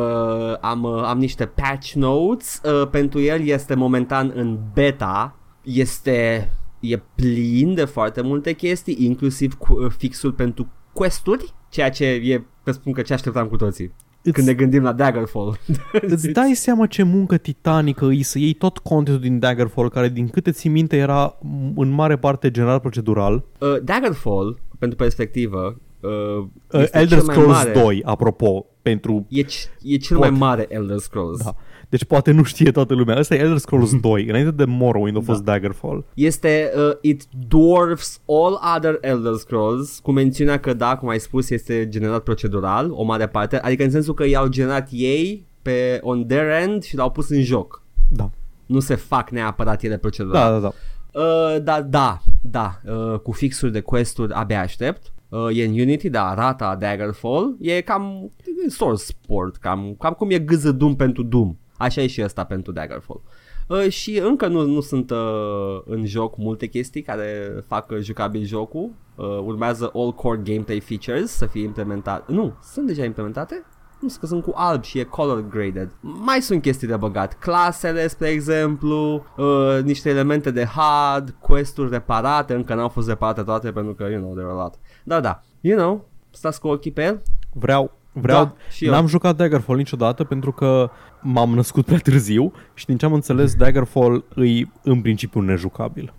am, uh, am niște patch notes uh, pentru el, este momentan în beta, este e plin de foarte multe chestii, inclusiv cu, uh, fixul pentru questuri, ceea ce e, pe spun că ce așteptam cu toții. Îți- Când ne gândim la Daggerfall. (laughs) Îți dai seama ce muncă titanică e să iei tot contentul din Daggerfall, care din câte ți minte era m- în mare parte general procedural. uh, Daggerfall, pentru perspectivă, uh, Uh, este Elder cel mai Scrolls mare, 2, apropo, pentru... E, c- e cel Poate. mai mare Elder Scrolls. Da. Deci poate nu știe toată lumea. Ăsta e Elder Scrolls (laughs) 2. Înainte de Morrowind a fost Da. Daggerfall. Este uh, It dwarfs all other Elder Scrolls Cu mențiunea că da, cum ai spus Este generat procedural O mare parte Adică în sensul că i-au generat ei Pe on their end Și l-au pus în joc Da. Nu se fac neapărat ele procedural Da, da, da. Uh, da, da, da, uh, cu fixuri de quest-uri abia aștept. Uh, e în Unity, da, arata Daggerfall. E cam e source sport, cam, cam cum e gâză Doom pentru Doom. Așa e și ăsta pentru Daggerfall. Uh, și încă nu, nu sunt uh, în joc multe chestii care fac uh, jucabil jocul. Uh, urmează all core gameplay features să fie implementate. Nu, sunt deja implementate? Nu, că sunt cu alb și e color graded. Mai sunt chestii de băgat. Clasele, spre exemplu, uh, niște elemente de HUD, quest-uri reparate, încă n-au fost reparate toate pentru că, you know, there are a lot. Dar da, you know, stați cu ochii pe el. Vreau, vreau, Da, și eu. n-am jucat Daggerfall niciodată pentru că m-am născut prea târziu și din ce am înțeles Daggerfall îi în principiu nejucabil.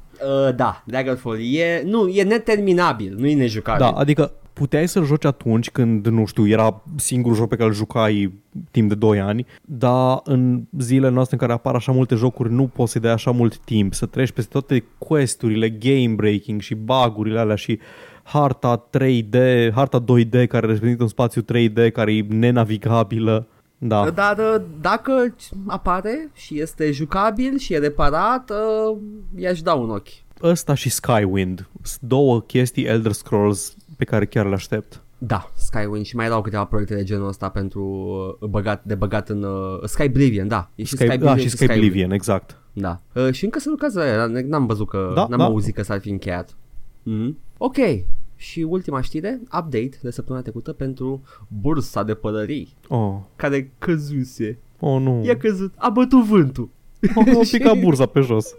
Uh, da, Daggerfall e, nu, e neterminabil, nu e nejucabil. Da, adică puteai să-l joci atunci când, nu știu, era singurul joc pe care îl jucai timp de 2 ani, dar în zilele noastre în care apar așa multe jocuri nu poți să-i dai așa mult timp, să treci peste toate questurile, game breaking și bagurile alea și harta 3D, harta 2D care reprezintă un spațiu 3D care e nenavigabilă. Da. Dar uh, dacă apare și este jucabil și e reparat, uh, i-aș da un ochi. Ăsta și Skywind sunt două chestii Elder Scrolls pe care chiar le aștept. Da, Skywind și mai erau câteva proiecte de genul ăsta pentru uh, băgat, de băgat în uh, Skyblivion, da. E și Sky, Skyblivion da, și Skyblivion, exact. Da. Uh, și încă se lucrează la el, n-am văzut că, Da, n-am da. auzit că s-ar fi încheiat. Mm. Ok. Și ultima știre, update de săptămâna trecută pentru bursa de pălării, Oh, care căzuse. oh nu. I-a căzut, a bătut vântul. Oh, a picat (laughs) burza pe jos.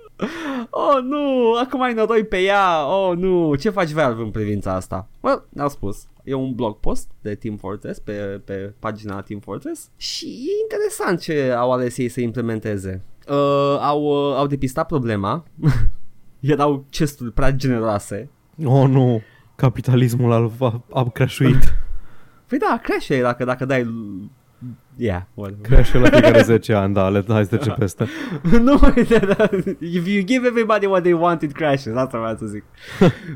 Oh, nu, acum ai noroi pe ea. Oh, nu, ce faci Valve în privința asta? Well, ne-au spus. E un blog post de Team Fortress pe, pe pagina Team Fortress și e interesant ce au ales ei să implementeze. Uh, au, uh, au depistat problema. (laughs) Erau chesturi prea generoase. Oh nu, capitalismul a, a, a crashuit. (laughs) Păi da, crash e dacă, dacă dai... Yeah, whatever. Crash la fiecare (laughs) 10 ani, da, le hai să trecem peste. (laughs) nu, if you give everybody what they want, it crashes. Asta vreau să zic.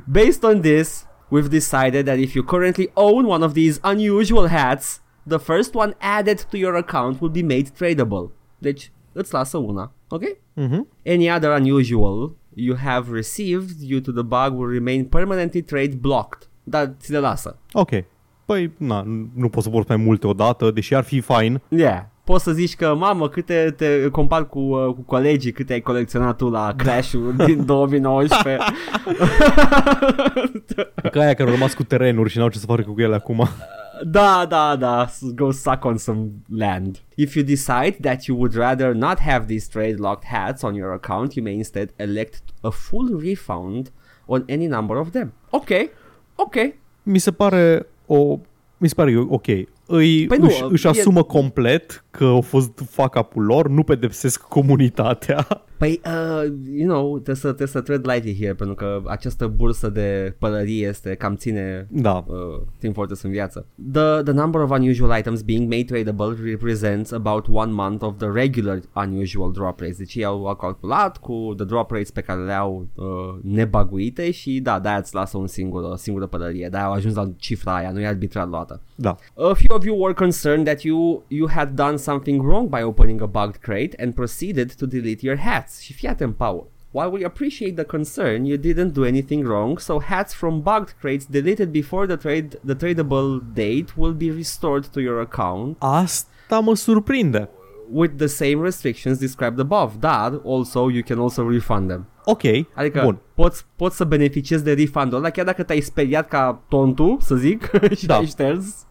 Based on this, we've decided that if you currently own one of these unusual hats, the first one added to your account will be made tradable. Deci, îți lasă una, ok? Mhm. Any other unusual you have received due to the bug will remain permanently trade blocked. Dar ți le lasă. Ok. Păi, na, nu pot să porți mai multe odată, deși ar fi fine. Yeah. Poți să zici că, mamă, câte te compar cu, uh, cu colegii, câte ai colecționat tu la Crash-ul (laughs) din 2019. Ca aia care au rămas cu terenuri și n-au ce să facă cu ele acum. (laughs) da, da, da, s- go suck on some land. If you decide that you would rather not have these trade locked hats on your account, you may instead elect a full refund on any number of them. Ok, ok. Mi se pare o... Mi se pare ok. Îi, Păi nu, își, își e- asumă complet că au fost fuck up lor, nu pedepsesc comunitatea. Păi, uh, you know, trebuie să, trebuie să tread lightly here, pentru că această bursă de pălărie este cam ține Da. uh, Team Fortress în viață. The, the number of unusual items being made tradable represents about one month of the regular unusual drop rates. Deci ei au, au calculat cu the drop rates pe care le au uh, nebaguite și da, de-aia îți lasă un singur, o singură pălărie. De-aia au ajuns la cifra aia, nu e arbitrar luată. Da. A few of you were concerned that you you had done something wrong by opening a bugged crate and proceeded to delete your hats. Și fii atent, Paul. While we appreciate the concern, you didn't do anything wrong, so hats from bugged crates deleted before the trade the tradable date will be restored to your account. Asta mă surprinde. with the same restrictions described above, dar also you can also refund them. Ok, Adică bun. poți, poți să beneficiezi de refund-ul ăla chiar dacă te-ai speriat ca tontul, să zic, (laughs) și Da. te-ai șters.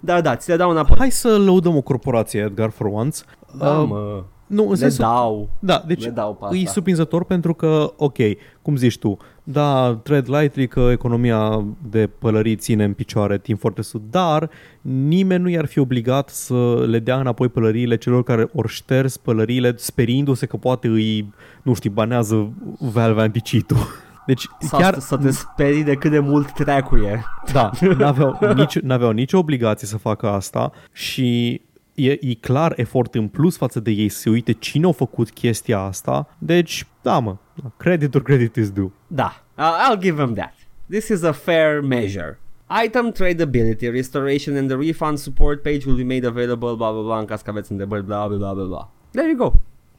Dar da, ți le dau înapoi. Hai să lăudăm o corporație, Edgar, for once. Da, Uh, mă, nu, în le sensul... dau. Da, deci Le dau pe e asta. surprinzător pentru că, ok, cum zici tu, da, tread lightly că economia de pălării ține în picioare timp foarte sud, dar nimeni nu i-ar fi obligat să le dea înapoi pălăriile celor care ori șters pălăriile speriindu-se că poate îi, nu știu, banează Valve Anticito. (laughs) Deci Sau chiar, să, să te sperii de cât de mult treacuie. da, n-aveau, nici, n-aveau nicio obligație să facă asta și e, e clar efort în plus față de ei să se uite cine a făcut chestia asta. Deci, da mă, credit or credit is due. Da, I- I'll give them that. This is a fair measure. Item tradability, restoration and the refund support page will be made available, blah blah blah, în caz că aveți întrebări, blah blah blah blah blah. There you go.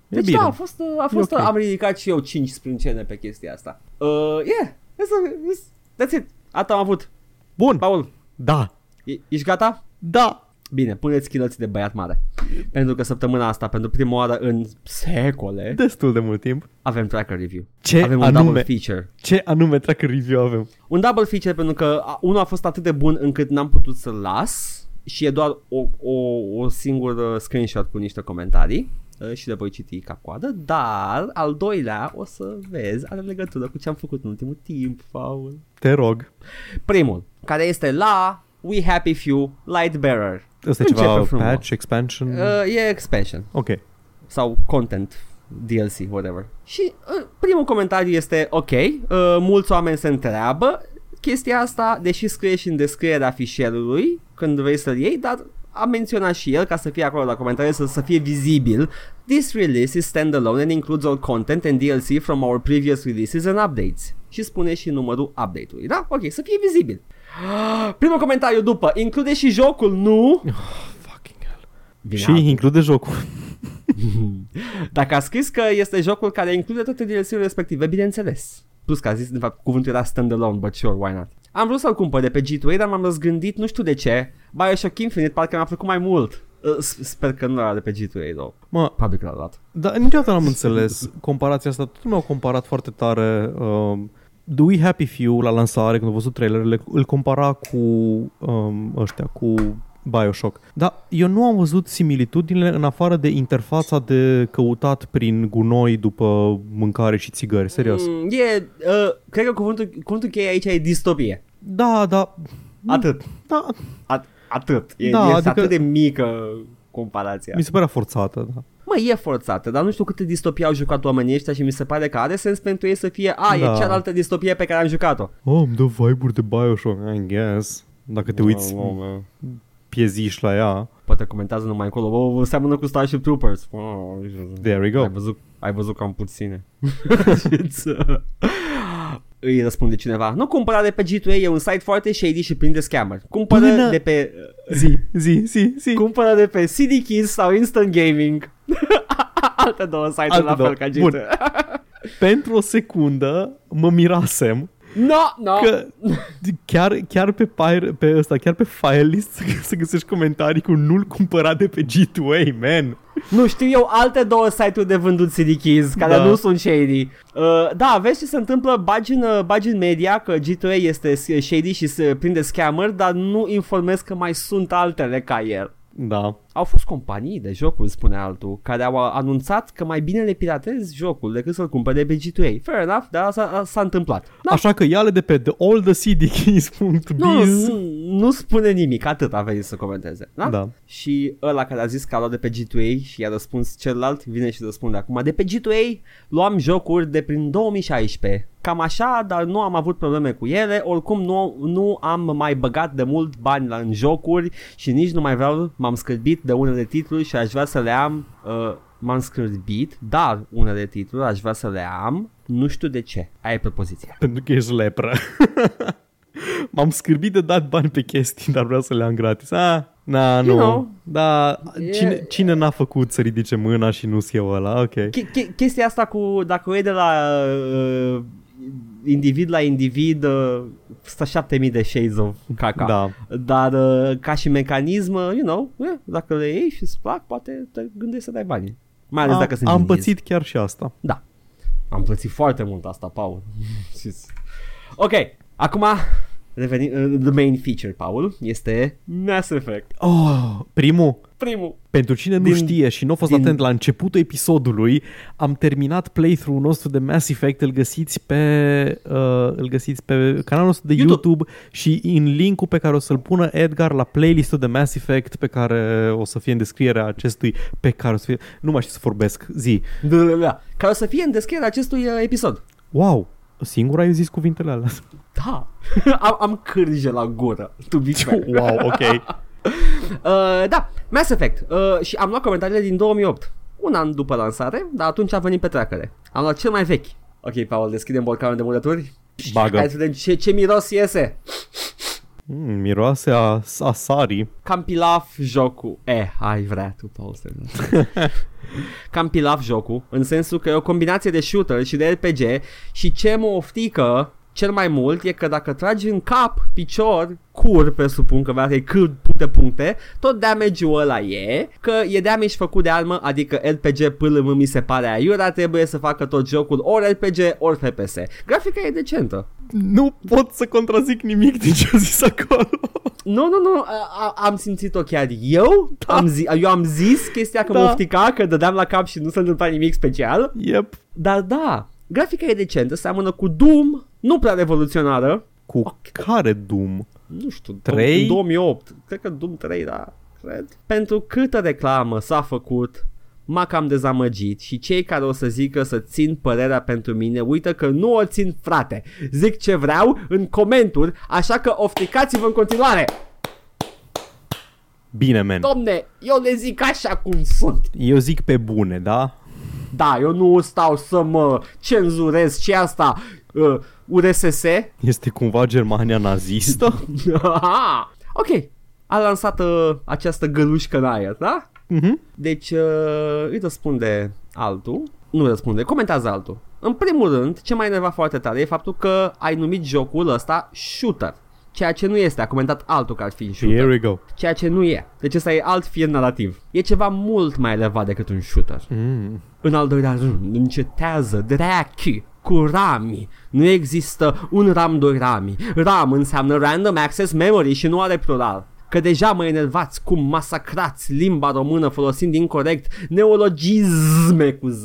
E Deci bine. da, a fost, a fost ok. am ridicat și eu 5 sprâncene pe chestia asta. Uh, yeah, that's, a, that's, that's it. Atât am avut. Bun, Paul, da, e- ești gata? da, Bine, puneți chiloții de băiat mare. Pentru că săptămâna asta, pentru prima oară în secole, destul de mult timp. avem tracker review. Ce avem un anume? double feature. Ce anume tracker review avem? Un double feature pentru că a, unul a fost atât de bun încât n-am putut să-l las și e doar o, o, o singură screenshot cu niște comentarii uh, și le voi citi ca coadă, dar al doilea o să vezi are legătură cu ce am făcut în ultimul timp, Paul. Te rog. Primul, care este la We Happy Few Lightbearer. Ăsta e Începe ceva frumos. patch, expansion? Uh, e expansion ok. sau content DLC, whatever. Și uh, primul comentariu este ok, uh, mulți oameni se întreabă chestia asta, deși scrie și în descrierea fișierului când vrei să-l iei, dar a menționat și el ca să fie acolo la comentarii să, să fie vizibil. This release is standalone and includes all content and DLC from our previous releases and updates. Și spune și numărul update-ului, da? Ok, să fie vizibil. (gasps) Primul comentariu după, include și jocul, nu? Fucking hell. Bine, și include jocul. (laughs) Dacă a scris că este jocul care include toate DLC-urile respective, bineînțeles. Plus că a zis, de fapt, cuvântul era standalone, but sure, why not? Am vrut să-l cumpăr de pe G2, dar m-am răzgândit, nu știu de ce. Bioshock Infinite parcă mi-a plăcut mai mult. Uh, s- Sper că nu era de pe G2, though. Mă, Probabil că l-a dat. Dar niciodată n-am înțeles comparația asta. Totul mi-au comparat foarte tare. Um, The We Happy Few la lansare, când au văzut trailerele, îl compara cu um, ăștia, cu Bioshock. Dar eu nu am văzut similitudinile în afară de interfața de căutat prin gunoi după mâncare și țigări. Serios. Mm, e, uh, cred că cuvântul, cuvântul cheie aici e distopie. Da, da. Atât. Da, At- atât. E, Da, da, este adică- atât de mică comparația. mi se părea forțată, da. Mă, e forțată, dar nu știu câte distopie au jucat oamenii ăștia și mi se pare că are sens pentru ei să fie, a, Da. e cealaltă distopie pe care am jucat-o. Oh, îmi dă vibe-uri de Bioshock, I guess. Dacă te uiți pieziș la ea. Poate comentează numai acolo, oh, seamănă cu Starship Troopers. Oh, There we go. ai văzut, ai văzut cam puține. (laughs) (laughs) Îi răspunde cineva, nu cumpăra de pe G2A, e un site foarte shady și plin de scammer. Cumpără Până- de pe (laughs) Zi, zi, zi, zi. cumpără de pe CD Keys sau Instant Gaming. (laughs) Alte două site-uri Alte la două. fel ca Bun. G2A. Pentru o secundă mă mirasem No, no. că chiar, chiar pe, Pire, pe ăsta, chiar pe Firelist să, să găsești comentarii cu nu-l cumpăra de pe G2A, man. Nu știu eu alte două site-uri de vândut CD keys care Da. nu sunt shady. Uh, da, vezi ce se întâmplă, bagi în, uh, bagi în media că G2A este s- shady și se prinde scammer, dar nu informez că mai sunt altele ca el. Da. Au fost companii de jocuri, spune altul, care au anunțat că mai bine le piratezi jocul decât să-l cumpere de pe G2A. Fair enough, dar asta s-a întâmplat. Da. Așa că ia-le de pe theallthecdkeys.biz Nu, nu, nu spune nimic, atât a venit să comenteze. Da? Da. Și ăla care a zis că a luat de pe G2A și i-a răspuns celălalt, vine și răspunde acum. De pe G2A luam jocuri de prin 2016. Cam așa, dar nu am avut probleme cu ele. Oricum nu, nu am mai băgat de mult bani la în jocuri și nici nu mai vreau, m-am scârbit de unele titluri și aș vrea să le am... Uh, m-am scârbit, dar unele titluri aș vrea să le am, nu știu de ce. Aia e propoziția. (laughs) Pentru că ești lepră. (laughs) M-am scârbit de dat bani pe chestii, dar vreau să le am gratis. Ah, na, nu. You know. Da, E- cine, cine n-a făcut să ridice mâna și nu eu ăla? Ok. Ch- ch- chestia asta cu dacă o iei de la uh, individ la individ uh, stă 7000 de shades of caca. Da. Dar uh, ca și mecanism, uh, you know, eh, dacă le iei și îți plac, poate te gândești să dai bani. Mai ales Am, dacă sunt am indizi. pățit chiar și asta. Da. Am plătit foarte mult asta, Paul. (laughs) ok, acum revenim, uh, the main feature, Paul, este Mass Effect. Oh, primul, Primul. pentru cine nu Din- știe și nu a fost din- atent la începutul episodului, am terminat playthrough-ul nostru de Mass Effect, îl găsiți pe, uh, îl găsiți pe canalul nostru de YouTube. YouTube. YouTube și în linkul pe care o să-l pună Edgar la playlistul de Mass Effect pe care o să fie în descrierea acestui, pe care o să fie, nu mai știu să vorbesc, zi. Da, da, da. Care o să fie în descrierea acestui uh, episod. Wow, singur ai zis cuvintele alea. Da. (laughs) am, am cârje la gură, to be fair. (laughs) wow, ok. (laughs) Uh, da, Mass Effect. Uh, și am luat comentariile din 2008. Un an după lansare, dar atunci a venit pe treacăre. Am luat cel mai vechi. Ok, Paul, deschidem borcanul de murături. Bagă. Hai să vedem ce, ce miros iese. Mm, miroase a, a sari. Cam pilaf jocul. Eh, ai vrea tu, Paul, să (laughs) Cam pilaf jocul, în sensul că e o combinație de shooter și de RPG și ce mă oftică cel mai mult e că dacă tragi în cap, picior, cur, presupun că vrea că e cât puncte puncte, tot damage-ul ăla e, că e damage făcut de armă, adică RPG PLM mi se pare aiurea, trebuie să facă tot jocul ori RPG, ori FPS. Grafica e decentă. Nu pot să contrazic nimic din ce a zis acolo. Nu, nu, nu, a, a, am simțit-o chiar eu, da. am zi, eu am zis chestia că Da. mă oftica, că dădeam la cap și nu se întâmpla nimic special, Yep. dar da, grafica e decentă, seamănă cu Doom, nu prea revoluționară, Cu care Doom? nu știu, Trei? în 2008, cred că Doom 3, da, cred. Pentru câtă reclamă s-a făcut, m-a cam dezamăgit și cei care o să zică să țin părerea pentru mine, uită că nu o țin frate, zic ce vreau în comenturi, așa că ofticați-vă în continuare. Bine, man. Domne, eu le zic așa cum sunt. Eu zic pe bune, da? Da, eu nu stau să mă cenzurez ce asta uh, URSS. Este cumva Germania nazistă? (laughs) ok, a lansat uh, această gălușcă în aer, da? Mhm. Deci uh, îi răspunde altul, nu răspunde, comentează altul. În primul rând, ce m-a enervat foarte tare e faptul că ai numit jocul ăsta shooter. Ceea ce nu este, a comentat altul că ar fi shooter. Here we go. Ceea ce nu e. Deci ăsta e alt fir narrativ. E ceva mult mai elevat decât un shooter. Mm. În al doilea rând, încetează drachi cu rami. Nu există un RAM, doi rami. RAM înseamnă Random Access Memory și nu are plural. Că deja mă enervați cum masacrați limba română folosind incorrect neologisme cu Z.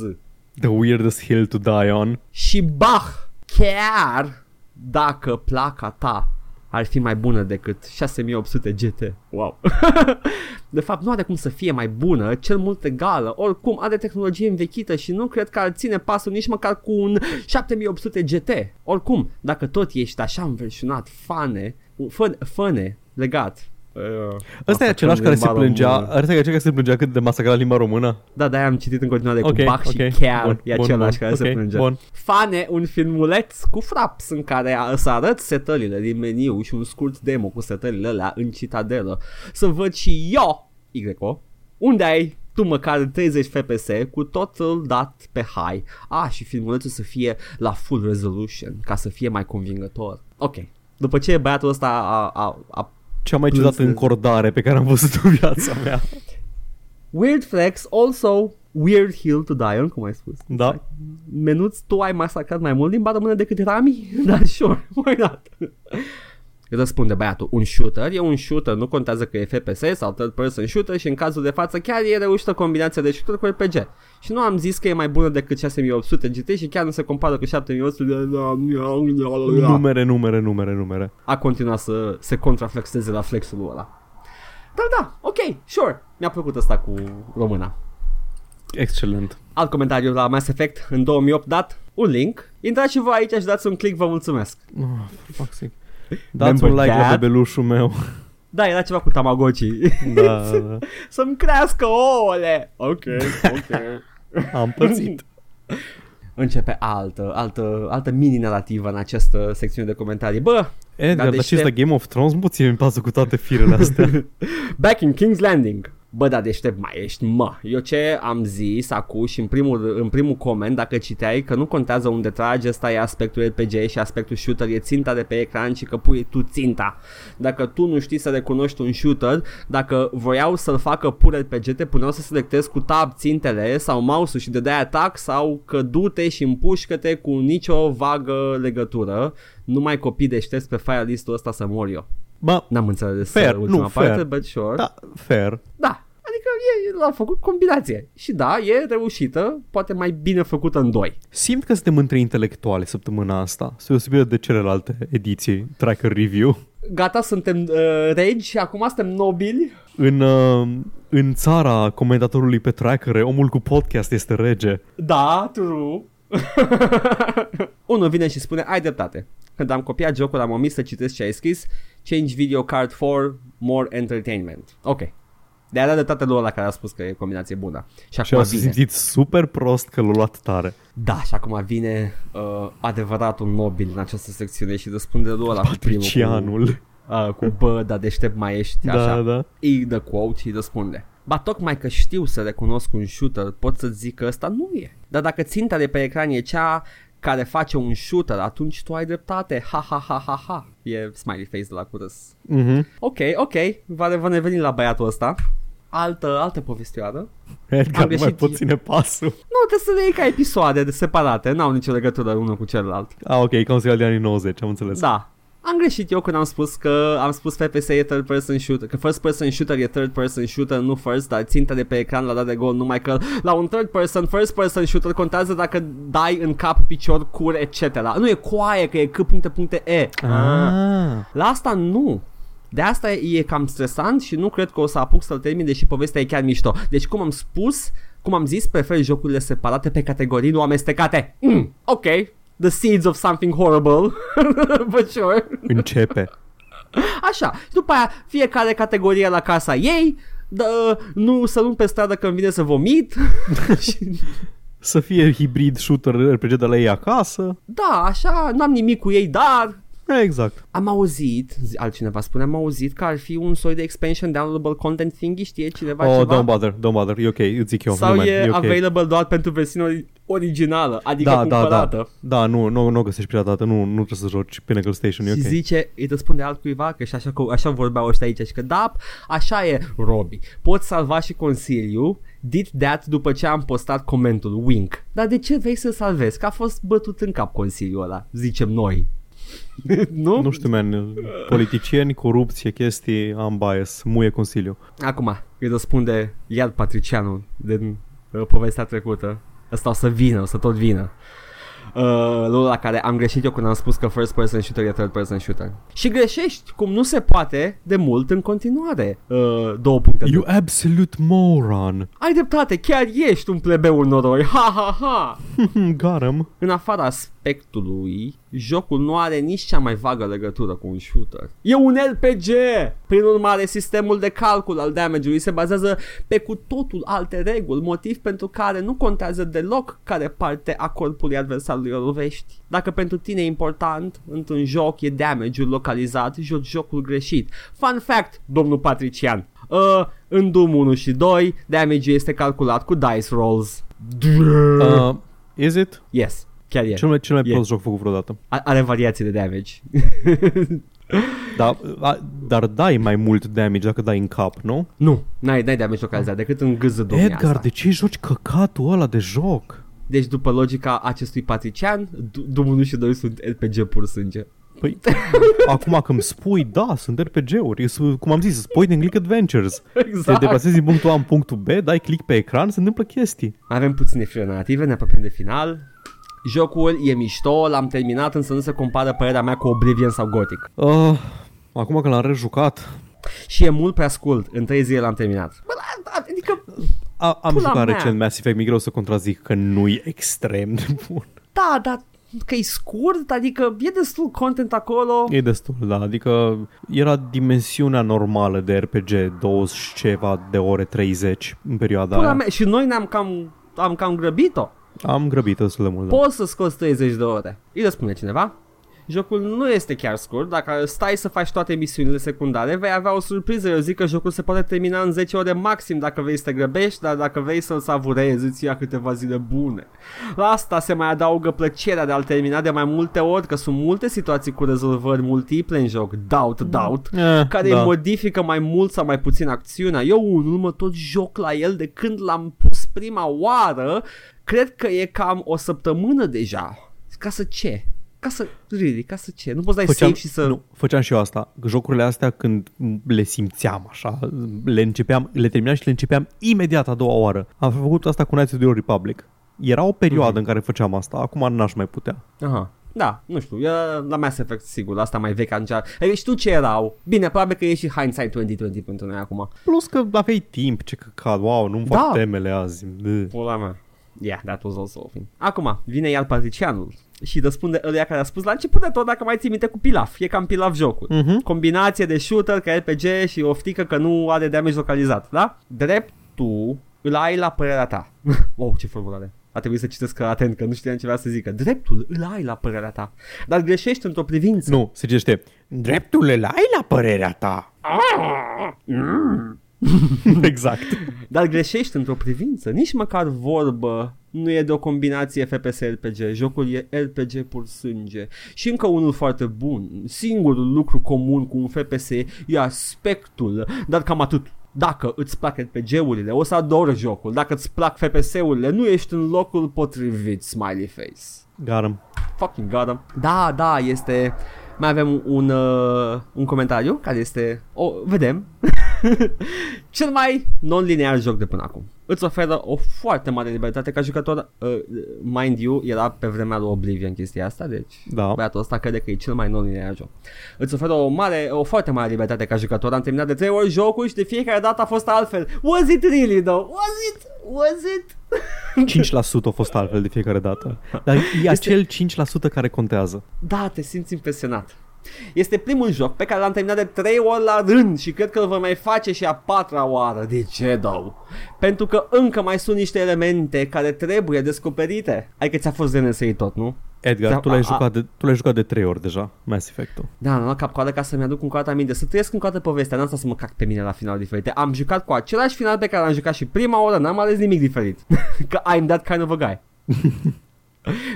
The weirdest hill to die on. Și Bach, chiar dacă placa ta ar fi mai bună decât 6800 GT. Wow. (laughs) de fapt, nu are cum să fie mai bună, cel mult egală. Oricum, are tehnologie învechită și nu cred că ar ține pasul nici măcar cu un 7800 GT. Oricum, dacă tot ești așa înverșunat, fane, fă, făne, legat. Uh, Ăsta e masacrăm același care se limba plângea, română. ăsta e acela care se plângea cât de masacrat limba română. Da, de-aia am citit în continuare Ok, cu Bach ok, și chiar bun, e bun, același bun, care se ok, plânge. bun. Fane, un filmuleț cu fraps în care a, să arăt setările din meniu și un scurt demo cu setările alea în citadelă. Să văd și eu, YO, unde ai tu măcar 30 FPS cu totul dat pe high. A, și filmulețul să fie la full resolution ca să fie mai convingător. Ok. După ce băiatul ăsta a, a, a Cea mai Plâns ciudată de- încordare pe care am văzut în viața mea. Weird flex, also weird hill to die on, cum ai spus. Da. Menuț, tu ai masacrat mai mult limba română decât Rami? (laughs) Da, sure, why not? Răspunde băiatul, un shooter e un shooter, nu contează că e FPS sau third person shooter și în cazul de față chiar e reușită combinația de shooter cu RPG. Și nu am zis că e mai bună decât 6800 GT și chiar nu se compară cu 7800 Numere, numere, numere, numere. a continuat să se contraflexeze la flexul ăla. Dar da, ok, sure, mi-a plăcut asta cu româna. Excelent. Alt comentariu la Mass Effect în 2008 dat, un link. Intrați și voi aici și dați un click, vă mulțumesc. Oh, for fuck's sake. Dați Remember un like la that? bebelușul meu. (laughs) Da, era ceva cu Tamagotchi. Da, da, (laughs) da. Să-mi crească ouăle. Ok, ok. (laughs) Am pățit. Începe altă, altă, altă mini-narrativă în această secțiune de comentarii. Bă, Edgar, Da, dar deci ce te- ăsta Game of Thrones? Mă ție mi pasă cu toate firele astea. back in King's Landing. Bă, da, deștept mai ești, mă. Eu ce am zis acum și în primul, în primul coment, dacă citeai, că nu contează unde tragi, ăsta e aspectul RPG și aspectul shooter, e ținta de pe ecran și că pui tu ținta. Dacă tu nu știi să recunoști un shooter, dacă voiau să-l facă pur RPG, te puneau să selectezi cu tab țintele sau mouse-ul și de atac sau că du-te și împușcă-te cu nicio vagă legătură. Nu mai copii deștepți pe file listul ăsta să mor eu. Bă, N-am înțeles Fair, uh, ultima nu, parte, fair. but sure. da, fair. Da, adică e, l-a făcut combinație. Și da, e reușită, poate mai bine făcută în doi. Simt că suntem între intelectuali săptămâna asta, spre deosebire de celelalte ediții Tracker Review. Gata, suntem uh, regi și acum suntem nobili. În, uh, în țara comentatorului pe trackere, omul cu podcast este rege. Da, true. (laughs) Unul vine și spune, ai dreptate. Când am copiat jocul, am omis să citesc ce ai scris. Change video card for more entertainment. Ok. De-aia dat dreptate lui ăla care a spus că e combinație bună. Și Și acum a vine. simțit super prost că l-a luat tare. Da, și acum vine uh, adevăratul nobil în această secțiune și răspunde lui ăla cu primul. Cu, Patricianul. uh, cu bă, da deștept mai ești, Da, așa. da. E the quote și răspunde. Ba tocmai că știu să recunosc un shooter, pot să zic că ăsta nu e. Dar dacă ținta de pe ecran e cea care face un shooter, atunci tu ai dreptate. Ha ha ha ha ha. E smiley face de la curăs. Mhm. Ok, ok. Va, va ne veni la băiatul ăsta. Altă, altă povestioară. Edgar, nu mai greșit. pot ține pasul. Nu, trebuie să le iei ca episoade de separate, n-au nicio legătură unul cu celălalt. Ah, ok, ca un serial de anii 90, am înțeles. Da. Am greșit eu când am spus că am spus FPS e third person shooter, că first person shooter e third person shooter, nu first, dar ținta de pe ecran la dat de gol, numai că la un third person, first person shooter contează dacă dai în cap, picior, cur, etc. Nu e coaie, că e c puncte puncte e. Ah. La asta nu. De asta e cam stresant și nu cred că o să apuc să-l termin, deși povestea e chiar mișto. Deci cum am spus, cum am zis, prefer jocurile separate pe categorii, nu amestecate. Mm, ok, the seeds of something horrible, (laughs) but sure. Începe. Așa, și după aia fiecare categorie la casa ei, dă, nu să nu pe stradă când vine să vomit. (laughs) Și- Să fie hibrid shooter RPG de la ei acasă. da, așa, n-am nimic cu ei, dar Exact. am auzit, zi- altcineva spune, am auzit că ar fi un soi de expansion downloadable content thingy, știe cineva Oh, ceva? don't bother, don't bother, e ok, îți zic eu. Sau nu, man, e, e ok. available doar pentru versiunea ori- originală, adică Da, da, cumpărată. da. Da, nu, nu, nu o găsești piratată, nu, nu trebuie să joci Pinnacle Station, e Și ok. zice, îi răspunde altcuiva că și așa, că, așa vorbeau ăștia aici și că da, așa e, Robi, poți salva și Consiliu, did that după ce am postat comentul, wink. Dar de ce vrei să salvezi? Că a fost bătut în cap Consiliul ăla, zicem noi. (laughs) nu? Nu știu, man, politicieni, corupție, chestii, am bias, muie Consiliu. Acum, îți răspunde iar Patricianul din uh, povestea trecută. Ăsta o să vină, o să tot vină. Uh, lucru la care am greșit eu când am spus că first person shooter e third person shooter. Și greșești cum nu se poate de mult în continuare. Uh, două puncte. You absolute moron. Ai dreptate, chiar ești un plebeu noroi. Ha ha ha. (laughs) Got him. În afara aspectului, jocul nu are nici cea mai vagă legătură cu un shooter. E un RPG! Prin urmare, sistemul de calcul al damage-ului se bazează pe cu totul alte reguli, motiv pentru care nu contează deloc care parte a corpului adversarului o lovești. Dacă pentru tine e important, într-un joc e damage-ul localizat, joci jocul greșit. Fun fact, domnul Patrician. Uh, în Doom 1 și 2, damage este calculat cu dice rolls. Uh, is it? Yes, chiar e. Cel mai, cel mai E. prost joc făcut vreodată. A- Are variații de damage. (laughs) Da, a, dar dai mai mult damage dacă dai în cap, nu? nu, n-ai, n-ai damage localizat decât în gâză domnia Edgar, asta. de ce joci căcatul ăla de joc? Deci după logica acestui patrician, D- Doom 1 și 2 sunt RPG pur sânge. Păi, (laughs) acum că îmi spui, da, sunt RPG-uri. Sunt, cum am zis, sunt point and click adventures. (laughs) Te Exact. deplasezi din punctul A în punctul B, dai click pe ecran, se întâmplă chestii. Avem puține fire narrative, ne apropiem de final. Jocul e mișto, l-am terminat, însă nu se compară părerea mea cu Oblivion sau Gothic. Uh, acum că l-am rejucat, Și e mult prea scurt, în 3 zile l-am terminat. Bă, da, da, adică, a, am Pula jucat mea. recent Mass Effect, mi-e greu să contrazic că nu e extrem de bun. da, da, că e scurt, adică e destul content acolo. E destul, da, adică era dimensiunea normală de RPG, 20 ceva de ore 30 în perioada Pula aia. mea, și noi ne-am cam, am cam grăbit-o. Am grăbit destul de mult, da. Poți să scoți 30 de ore. Îi răspunde cineva. Jocul nu este chiar scurt, dacă stai să faci toate misiunile secundare, vei avea o surpriză. Eu zic că jocul se poate termina în 10 ore maxim dacă vrei să te grăbești, dar dacă vrei să-l savurezi, îți ia câteva zile bune. La asta se mai adaugă plăcerea de a-l termina de mai multe ori, că sunt multe situații cu rezolvări multiple în joc, doubt, doubt, Eh, care da. îi modifică mai mult sau mai puțin acțiunea. Eu unul mă tot joc la el de când l-am pus prima oară, cred că e cam o săptămână deja. Ca să ce? Ca să, really, ca să ce? Nu poți dai save și să... nu, făceam și eu asta. Jocurile astea când le simțeam așa, le începeam, le terminam și le începeam imediat a doua oară. Am făcut asta cu Knights of the Old Republic. Era o perioadă Mhm. în care făceam asta, acum n-aș mai putea. Aha. Da, nu știu, e la Mass Effect sigur, asta mai veche angea. Adică știu ce erau. Bine, probabil că e și hindsight 2020 pentru noi acum. Plus că aveai timp, ce căcat, wow, nu-mi fac Da. temele azi. Bă. Pula mea. Yeah, that was also a thing. Acum, vine iar Patricianul și răspunde ăluia care a spus la început de tot, dacă mai ții minte, cu pilaf. E cam pilaf jocul. Mhm. Combinație de shooter ca RPG și oftică că nu are damage localizat, da? Dreptul îl ai la părerea ta. (laughs) wow, ce formulare. A trebuit să citesc atent, că nu știam ce vrea să zică. Dreptul îl ai la părerea ta, dar greșești într-o privință. Nu, se citește. Dreptul îl ai la părerea ta. (laughs) (laughs) exact. Dar greșești într-o privință, nici măcar vorbă nu e de o combinație FPS-RPG, jocul e RPG pur sânge. Și încă unul foarte bun, singurul lucru comun cu un FPS e aspectul, dar cam atât. Dacă îți plac RPG-urile, o să adori jocul. Dacă îți plac FPS-urile, nu ești în locul potrivit, smiley face. Garam. Fucking got 'em. Da, da, este... Mai avem un, uh, un comentariu care este... O, vedem. (laughs) Cel mai non-linear joc de până acum. Îți oferă o foarte mare libertate ca jucător. Uh, mind you, era pe vremea lui Oblivion chestia asta, deci Da. băiatul ăsta crede că e cel mai non-linear joc. Îți oferă o mare, o foarte mare libertate ca jucător. Am terminat de 3 ori jocul și de fiecare dată a fost altfel. Was it really though? Was it? Was it? (laughs) 5% a fost altfel de fiecare dată. Dar e acel 5% care contează. Da, te simți impresionat. Este primul joc pe care l-am terminat de 3 ori la rând și cred că îl voi mai face și a patra oară. De ce, dau? Pentru că încă mai sunt niște elemente care trebuie descoperite. Adică ți-a fost de nesărit tot, nu? Edgar, Da, tu l-ai, a- jucat de, tu l-ai jucat de 3 ori deja, Mass Effect-ul. Da, am luat cap-coadă ca să-mi aduc încă o dată aminte, să trăiesc încă o dată povestea, n-am stat să mă cac pe mine la final diferite. Am jucat cu același final pe care l-am jucat și prima oră, n-am ales nimic diferit. (laughs) că I'm that kind of a guy.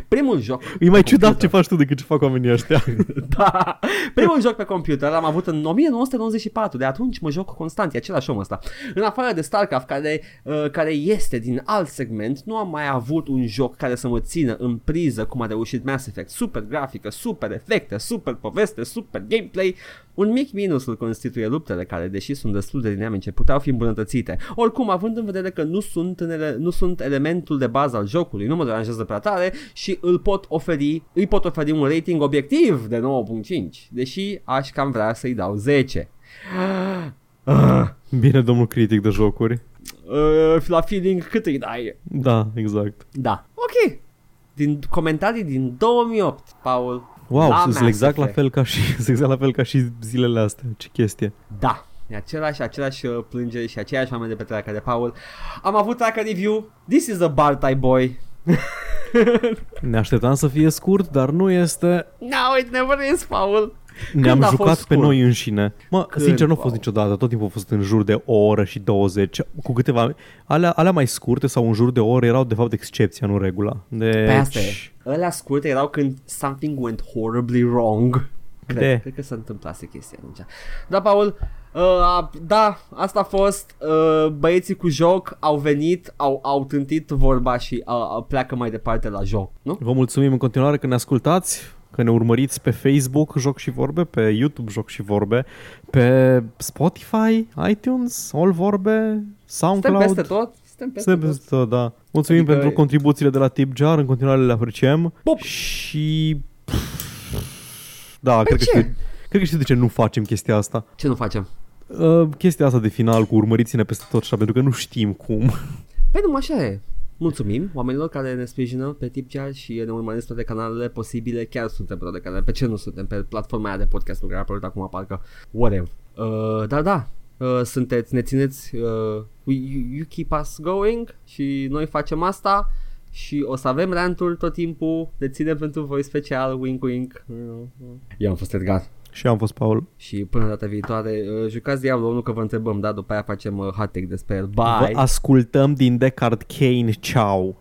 Primul joc E mai pe ciudat ce computer. faci tu decât ce fac oamenii ăștia. (laughs) da. Primul joc pe computer l-am avut în 1994, de atunci mă joc constant, e același om ăsta. În afară de StarCraft, care, uh, care este din alt segment, nu am mai avut un joc care să mă țină în priză cum a reușit Mass Effect. Super grafică, super efecte, super poveste, super gameplay. Un mic minus îl constituie luptele care, deși sunt destul de dinamice, puteau fi îmbunătățite. Oricum, având în vedere că nu sunt, în ele, nu sunt elementul de bază al jocului, nu mă deranjează prea tare și îl pot oferi, îi pot oferi un rating obiectiv de 9.5, deși aș cam vrea să-i dau 10. Ah, Bine, domnul critic de jocuri. uh, la feeling cât îi dai? Da, exact. Da. Ok. Din comentarii din 2008, Paul. Wow, la sunt Mass exact la Effect. fel ca și (laughs) sunt exact la fel ca și zilele astea. Ce chestie. Da. E același, același uh, plângere și aceiași oameni de pe treacă de Paul. Am avut treacă review. This is a Bartai boy. (laughs) Ne așteptam să fie scurt, dar nu este. No, it never is, Paul. Ne-am a jucat fost pe scurt? noi înșine. Mă, Când, sincer, nu a fost Paul? niciodată. Tot timpul a fost în jur de o oră și 20. Cu câteva... Alea, alea mai scurte sau în jur de o oră erau de fapt excepția, nu regula. Deci... Pe asta e. Alea scurte erau când something went horribly wrong. Cred, De. cred că se întâmplase chestia atunci. Da, Paul, uh, da, asta a fost. Uh, băieții cu joc au venit, au, au tântit vorba și uh, uh, pleacă mai departe la joc, nu? Vă mulțumim în continuare că ne ascultați, că ne urmăriți pe Facebook Joc și Vorbe, pe YouTube Joc și Vorbe, pe Spotify, iTunes, All Vorbe, Suntem SoundCloud. peste tot. Suntem peste Suntem tot. peste tot, da. Mulțumim Adică- pentru contribuțiile de la TipJar, în continuare le apreciem. Pup! Și... Da, cred că, Păi ce? știu, cred că știu de ce nu facem chestia asta. Ce nu facem? Uh, chestia asta de final cu urmăriți-ne peste tot așa, pentru că nu știm cum. Păi nu, așa e. Mulțumim oamenilor care ne sprijină pe TipChat și ne urmăresc toate canalele posibile. Chiar suntem pe toate canalele. Pe ce nu suntem? Pe platforma aia de podcast care a apărut acum parcă. Whatever. Uh, dar da, uh, sunteți, ne țineți, uh, you, you keep us going și noi facem asta și o să avem rantul tot timpul, le ținem pentru voi special, wink wink. Eu am fost Edgar. Și eu am fost Paul. Și până data viitoare, uh, jucați Diablo 1 că vă întrebăm, da? După aia facem uh, hot take despre el. Bye! Vă ascultăm din Deckard Kane. Ciao.